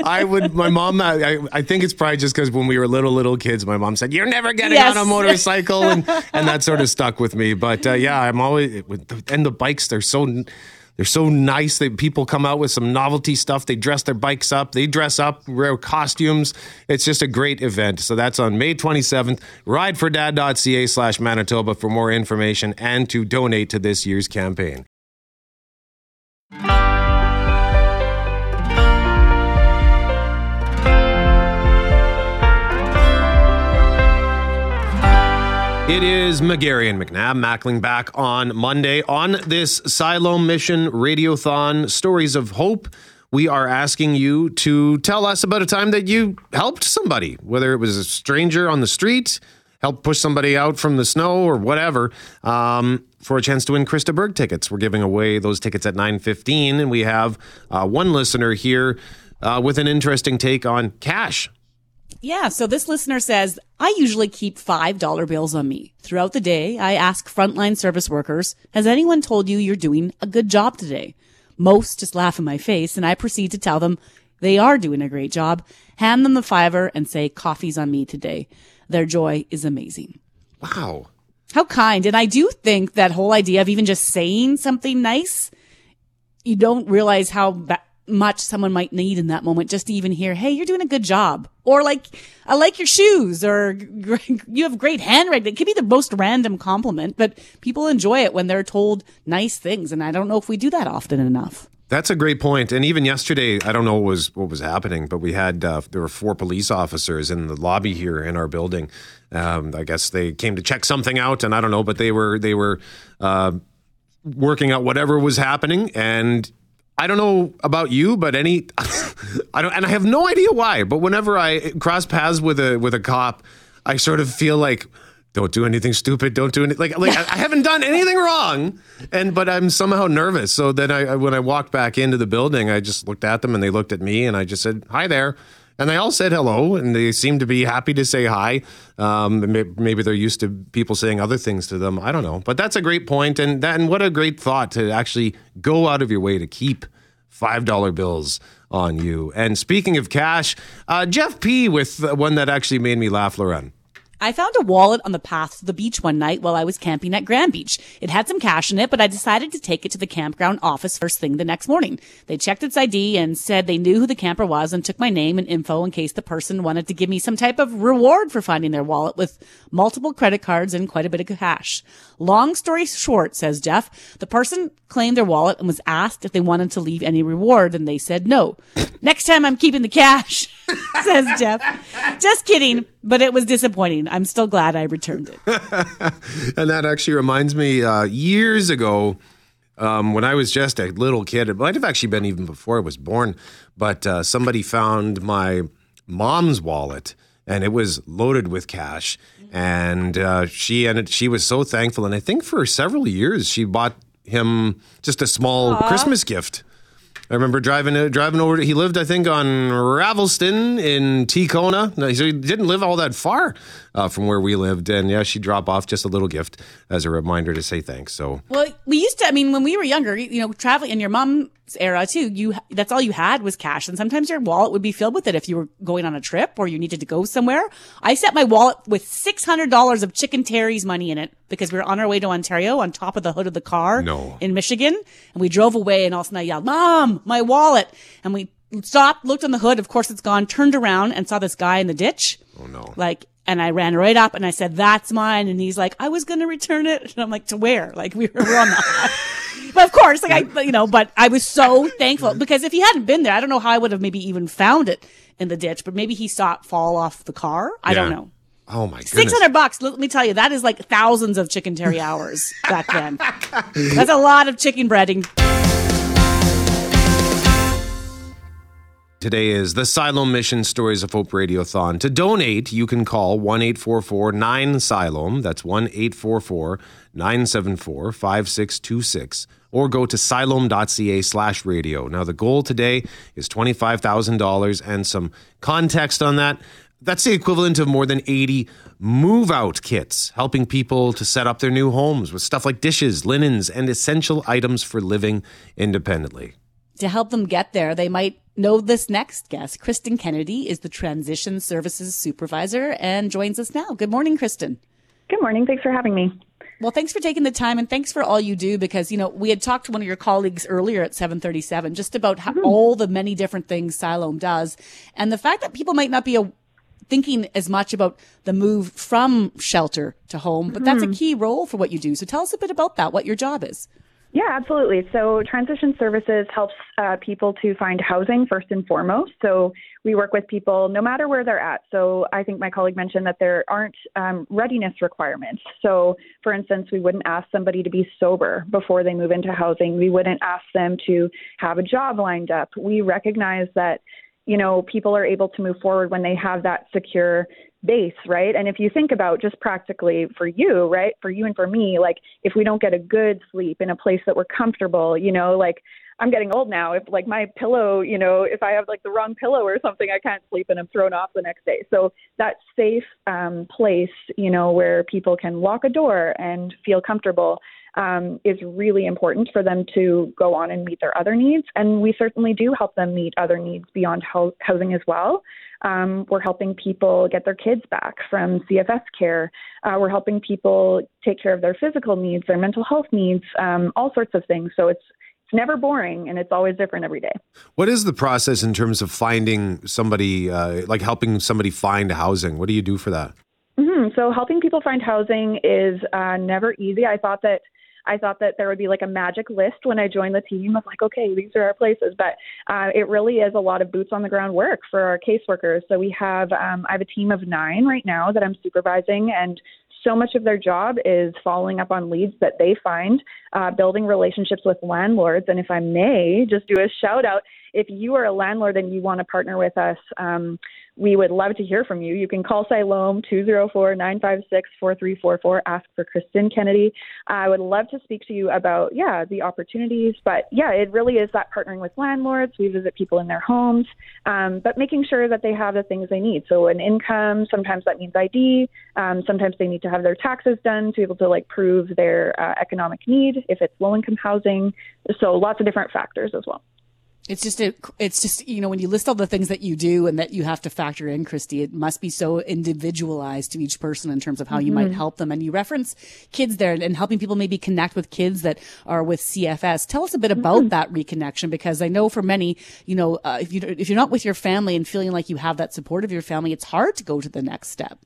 I would. My mom. I, I think it's probably just because when we were little little kids, my mom said, "You're never getting yes. on a motorcycle," and and that sort of stuck with me. But uh, yeah, I'm always and the bikes. They're so they're so nice. They people come out with some novelty stuff. They dress their bikes up. They dress up, wear costumes. It's just a great event. So that's on May 27th. Ridefordad.ca slash Manitoba for more information and to donate to this year's campaign. It is McGarry and McNabb Mackling back on Monday on this Siloam Mission Radiothon Stories of Hope. We are asking you to tell us about a time that you helped somebody, whether it was a stranger on the street, helped push somebody out from the snow, or whatever, um, for a chance to win Krista Berg tickets. We're giving away those tickets at 9.15, and we have uh, one listener here uh, with an interesting take on cash yeah. So this listener says, I usually keep $5 bills on me. Throughout the day, I ask frontline service workers, has anyone told you you're doing a good job today? Most just laugh in my face and I proceed to tell them they are doing a great job, hand them the fiver and say, coffee's on me today. Their joy is amazing. Wow. How kind. And I do think that whole idea of even just saying something nice, you don't realize how ba- much someone might need in that moment just to even hear, Hey, you're doing a good job. Or like, I like your shoes or you have great handwriting. It could be the most random compliment, but people enjoy it when they're told nice things. And I don't know if we do that often enough. That's a great point. And even yesterday, I don't know what was what was happening, but we had uh, there were four police officers in the lobby here in our building. Um, I guess they came to check something out, and I don't know, but they were they were uh, working out whatever was happening, and I don't know about you, but any I don't and I have no idea why, but whenever I cross paths with a with a cop, I sort of feel like don't do anything stupid, don't do anything like like I haven't done anything wrong and but I'm somehow nervous. So then I when I walked back into the building, I just looked at them and they looked at me and I just said, "Hi there." And they all said hello, and they seemed to be happy to say hi. Um, maybe they're used to people saying other things to them. I don't know, but that's a great point, and that, and what a great thought to actually go out of your way to keep five dollar bills on you. And speaking of cash, uh, Jeff P with one that actually made me laugh, Loren. I found a wallet on the path to the beach one night while I was camping at Grand Beach. It had some cash in it, but I decided to take it to the campground office first thing the next morning. They checked its ID and said they knew who the camper was and took my name and info in case the person wanted to give me some type of reward for finding their wallet with multiple credit cards and quite a bit of cash. Long story short, says Jeff, the person claimed their wallet and was asked if they wanted to leave any reward and they said no. Next time I'm keeping the cash, says Jeff. Just kidding, but it was disappointing. I'm still glad I returned it. and that actually reminds me uh, years ago um, when I was just a little kid. It might have actually been even before I was born, but uh, somebody found my mom's wallet and it was loaded with cash. And uh, she and she was so thankful. And I think for several years she bought him just a small Christmas gift. I remember driving uh, driving over. He lived, I think, on Ravelston in Transcona. No, he didn't live all that far uh, from where we lived. And yeah, she dropped off just a little gift as a reminder to say thanks. So Well, we used to. I mean, when we were younger, you know, traveling in your mom's era too, you that's all you had was cash, and sometimes your wallet would be filled with it if you were going on a trip or you needed to go somewhere. I set my wallet with six hundred dollars of Chicken Terry's money in it because we were on our way to Ontario on top of the hood of the car No. in Michigan, and we drove away, and all of a sudden I yelled, "Mom, my wallet!" and we stopped, looked on the hood. Of course, it's gone. Turned around and saw this guy in the ditch. Oh no! Like, and I ran right up and I said, "That's mine." And he's like, "I was going to return it." And I'm like, "To where?" Like we were, on the. but of course, like I, you know, but I was so thankful because if he hadn't been there, I don't know how I would have maybe even found it in the ditch. But maybe he saw it fall off the car. I don't know. Oh my goodness! Six hundred bucks. Let me tell you, that is like thousands of chicken terry hours back then. That's a lot of chicken breading. Today is the Siloam Mission Stories of Hope Radiothon. To donate, you can call 1 844 9 Siloam. That's 1 844 974 5626. Or go to siloam.ca slash radio. Now, the goal today is $25,000 and some context on that. That's the equivalent of more than 80 move out kits, helping people to set up their new homes with stuff like dishes, linens, and essential items for living independently. to help them get there, they might know this next guest. Kristin Kennedy is the Transition Services Supervisor and joins us now. Good morning, Kristin. Good morning. Thanks for having me. Well, thanks for taking the time and thanks for all you do because, you know, we had talked to one of your colleagues earlier at 737 just about how, mm-hmm. all the many different things Siloam does and the fact that people might not be a, thinking as much about the move from shelter to home, but that's a mm-hmm. key role for what you do. So tell us a bit about that, what your job is. Yeah, absolutely. So, Transition Services helps uh, people to find housing first and foremost. So, we work with people no matter where they're at. So, I think my colleague mentioned that there aren't um, readiness requirements. So, for instance, we wouldn't ask somebody to be sober before they move into housing, we wouldn't ask them to have a job lined up. We recognize that you know, people are able to move forward when they have that secure base, right? And if you think about just practically for you, right, for you and for me, like if we don't get a good sleep in a place that we're comfortable, you know, like I'm getting old now. If like my pillow, you know, if I have like the wrong pillow or something, I can't sleep and I'm thrown off the next day. So that safe um, place, you know, where people can lock a door and feel comfortable um, is really important for them to go on and meet their other needs. And we certainly do help them meet other needs beyond hou- housing as well. Um, we're helping people get their kids back from CFS care. Uh, we're helping people take care of their physical needs, their mental health needs, um, all sorts of things. So it's it's never boring and it's always different every day. What is the process in terms of finding somebody, uh, like helping somebody find housing? What do you do for that? hmm So helping people find housing is uh, never easy. I thought that I thought that there would be like a magic list when I joined the team of like, okay, these are our places, but uh, it really is a lot of boots on the ground work for our caseworkers. So we have um, I have a team of nine right now that I'm supervising, and so much of their job is following up on leads that they find, uh, building relationships with landlords. And if I may, just do a shout out if you are a landlord and you want to partner with us, um, we would love to hear from you. You can call Siloam 204-956-4344, ask for Kristin Kennedy. I would love to speak to you about, yeah, the opportunities. But yeah, it really is that partnering with landlords. We visit people in their homes, um, but making sure that they have the things they need. So an income, sometimes that means ID. Um, sometimes they need to have their taxes done to be able to like prove their uh, economic need if it's low income housing. So lots of different factors as well. It's just a, it's just you know when you list all the things that you do and that you have to factor in, Christy, it must be so individualized to each person in terms of how you might Mhm. help them. And you reference kids there and helping people maybe connect with kids that are with CFS. Tell us a bit about that reconnection because I know for many, you know, uh, if you if you're not with your family and feeling like you have that support of your family, it's hard to go to the next step.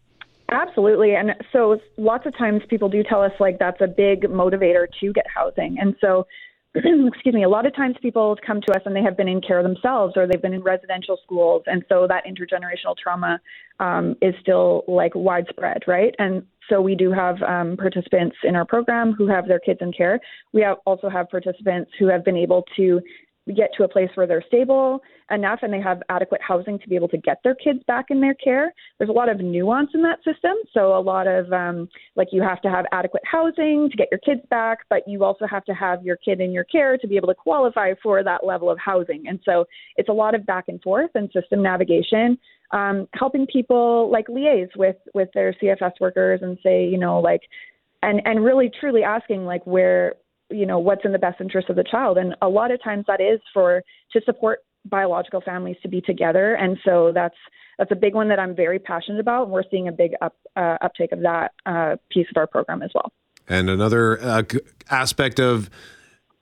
Absolutely. And so lots of times people do tell us like that's a big motivator to get housing. And so, excuse me, a lot of times people come to us and they have been in care themselves or they've been in residential schools. And so that intergenerational trauma um, is still like widespread, right? And so we do have um, participants in our program who have their kids in care. We have also have participants who have been able to get to a place where they're stable enough and they have adequate housing to be able to get their kids back in their care. There's a lot of nuance in that system. So, a lot of um, like you have to have adequate housing to get your kids back, but you also have to have your kid in your care to be able to qualify for that level of housing. And so, it's a lot of back and forth and system navigation. Um, helping people like liaise with with their CFS workers and say, you know, like, and and really truly asking like where you know what's in the best interest of the child and a lot of times that is for to support biological families to be together and so that's that's a big one that i'm very passionate about and we're seeing a big up uh, uptake of that uh, piece of our program as well And another uh, aspect of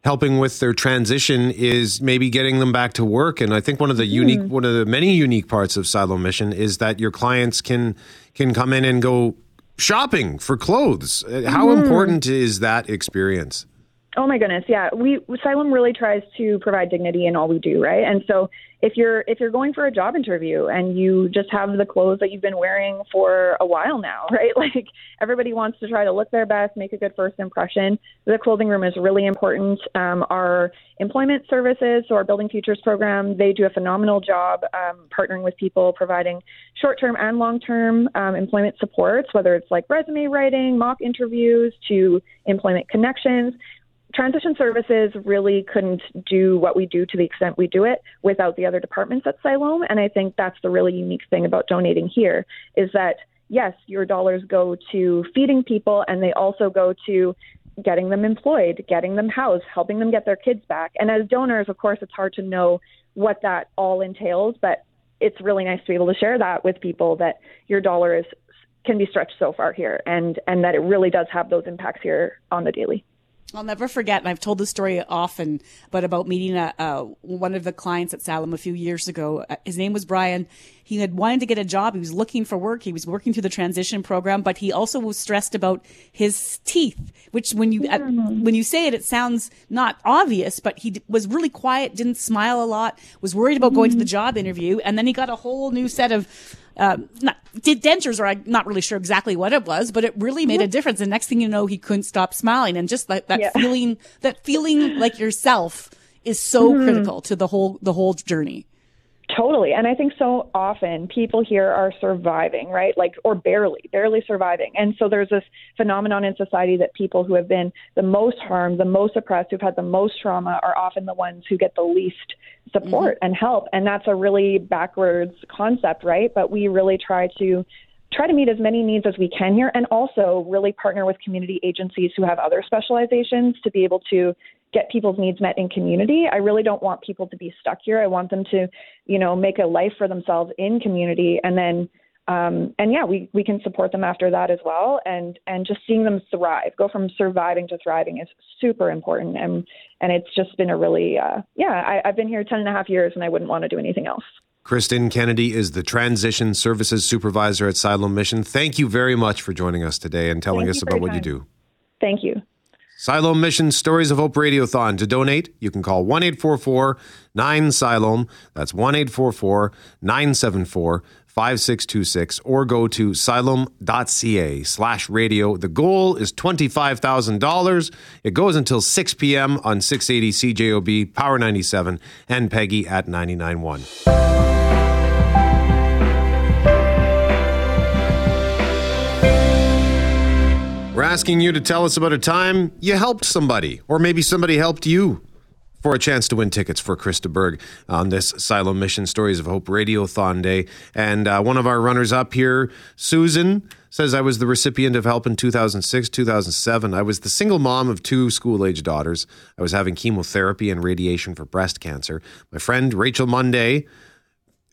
helping with their transition is maybe getting them back to work. And I think one of the unique, one of the many unique parts of Siloam Mission is that your clients can can come in and go shopping for clothes. Uh, How Mhm. important is that experience? Oh my goodness, yeah. We Siloam really tries to provide dignity in all we do, right? And so if you're if you're going for a job interview and you just have the clothes that you've been wearing for a while now, right? Like everybody wants to try to look their best, make a good first impression. The clothing room is really important. Um, our employment services, so our Building Futures program, they do a phenomenal job um, partnering with people, providing short-term and long-term um, employment supports, whether it's like resume writing, mock interviews, to employment connections transition services really couldn't do what we do to the extent we do it without the other departments at Siloam. And I think that's the really unique thing about donating here is that yes, your dollars go to feeding people and they also go to getting them employed, getting them housed, helping them get their kids back. And as donors, of course, it's hard to know what that all entails, but it's really nice to be able to share that with people that your dollar is can be stretched so far here and and that it really does have those impacts here on the daily. I'll never forget, and I've told this story often, but about meeting a, uh, one of the clients at Siloam a few years ago. Uh, His name was Brian. He had wanted to get a job. He was looking for work. He was working through the transition program, but he also was stressed about his teeth, which when you, uh, when you say it, it sounds not obvious, but he d- was really quiet, didn't smile a lot, was worried about going to the job interview. And then he got a whole new set of, um, not, did dentures, or I'm not really sure exactly what it was, but it really made a difference. And next thing you know, he couldn't stop smiling, and just like that Yeah. feeling, that feeling like yourself is so Mhm. critical to the whole the whole journey. Totally. And I think so often people here are surviving, right? Like, or barely, barely surviving. And so there's this phenomenon in society that people who have been the most harmed, the most oppressed, who've had the most trauma are often the ones who get the least support mm-hmm. and help. And that's a really backwards concept, right? But we really try to try to meet as many needs as we can here and also really partner with community agencies who have other specializations to be able to get people's needs met in community. I really don't want people to be stuck here. I want them to, you know, make a life for themselves in community and then um, and yeah, we, we can support them after that as well. And, and just seeing them thrive, go from surviving to thriving is super important. And, and it's just been a really, uh, yeah, I, I've been here 10 and a half years and I wouldn't want to do anything else. Kristin Kennedy is the Transition Services Supervisor at Siloam Mission. Thank you very much for joining us today and telling Thank us about what you do. Thank you. Siloam Mission Stories of Hope Radiothon. To donate, you can call 1 844 9 Siloam. That's 1 844 974 5626 or go to siloam.ca slash radio. The goal is $25,000. It goes until 6 p.m. on 680 CJOB, Power 97, and Peggy at 99.1. asking you to tell us about a time you helped somebody, or maybe somebody helped you for a chance to win tickets for Chris de Burgh on this Siloam Mission Stories of Hope Radiothon Day. And uh, one of our runners up here, Susan, says I was the recipient of help in 2006, 2007. I was the single mom of two school age daughters. I was having chemotherapy and radiation for breast cancer. My friend Rachel Munday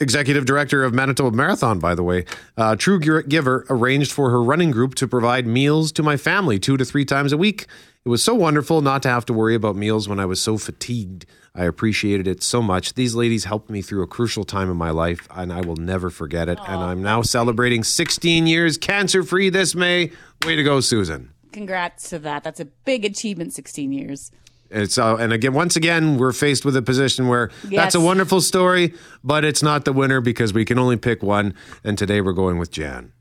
executive director of Manitoba Marathon, by the way, uh, True Giver arranged for her running group to provide meals to my family two to three times a week. It was so wonderful not to have to worry about meals when I was so fatigued. I appreciated it so much. These ladies helped me through a crucial time in my life, and I will never forget it. and I'm now celebrating 16 years cancer free this May. Way to go, Susan. Congrats to that. That's a big achievement, 16 years. It's uh, and again, once again, we're faced with a position where Yes. that's a wonderful story, but it's not the winner because we can only pick one. And today we're going with Jan.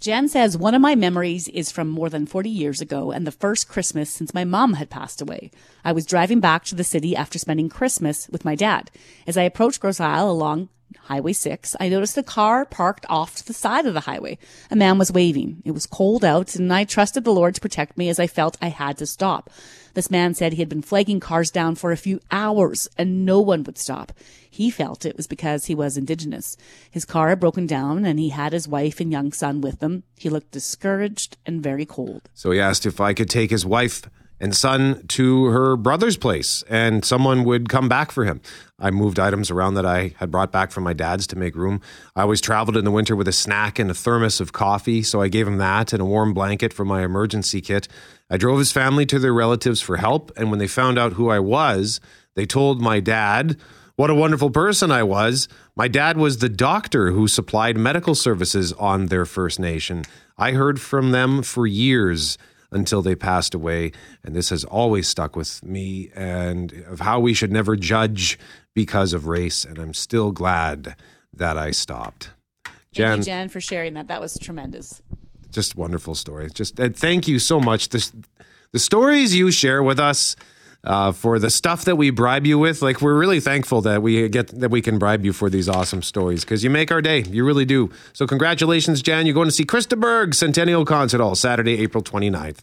Jan says, One of my memories is from more than 40 years ago and the first Christmas since my mom had passed away. I was driving back to the city after spending Christmas with my dad. As I approached Grosse Isle along Highway 6, I noticed a car parked off to the side of the highway. A man was waving. It was cold out, and I trusted the Lord to protect me as I felt I had to stop. This man said he had been flagging cars down for a few hours and no one would stop. He felt it was because he was Indigenous. His car had broken down and he had his wife and young son with him. He looked discouraged and very cold. So he asked if I could take his wife and son to her brother's place and someone would come back for him. I moved items around that I had brought back from my dad's to make room. I always traveled in the winter with a snack and a thermos of coffee, so I gave him that and a warm blanket for my emergency kit. I drove his family to their relatives for help, and when they found out who I was, they told my dad what a wonderful person I was. My dad was the doctor who supplied medical services on their First Nation. I heard from them for years until they passed away. And this has always stuck with me and of how we should never judge because of race. And I'm still glad that I stopped. Thank Jan, you, Jan, for sharing that. That was tremendous. just wonderful story. Just uh, thank you so much. This, the stories you share with us uh, for the stuff that we bribe you with, like we're really thankful that we get that we can bribe you for these awesome stories because you make our day. You really do. So congratulations, Jan. You're going to see Chris de Burgh Centennial Concert Hall Saturday, April 29th.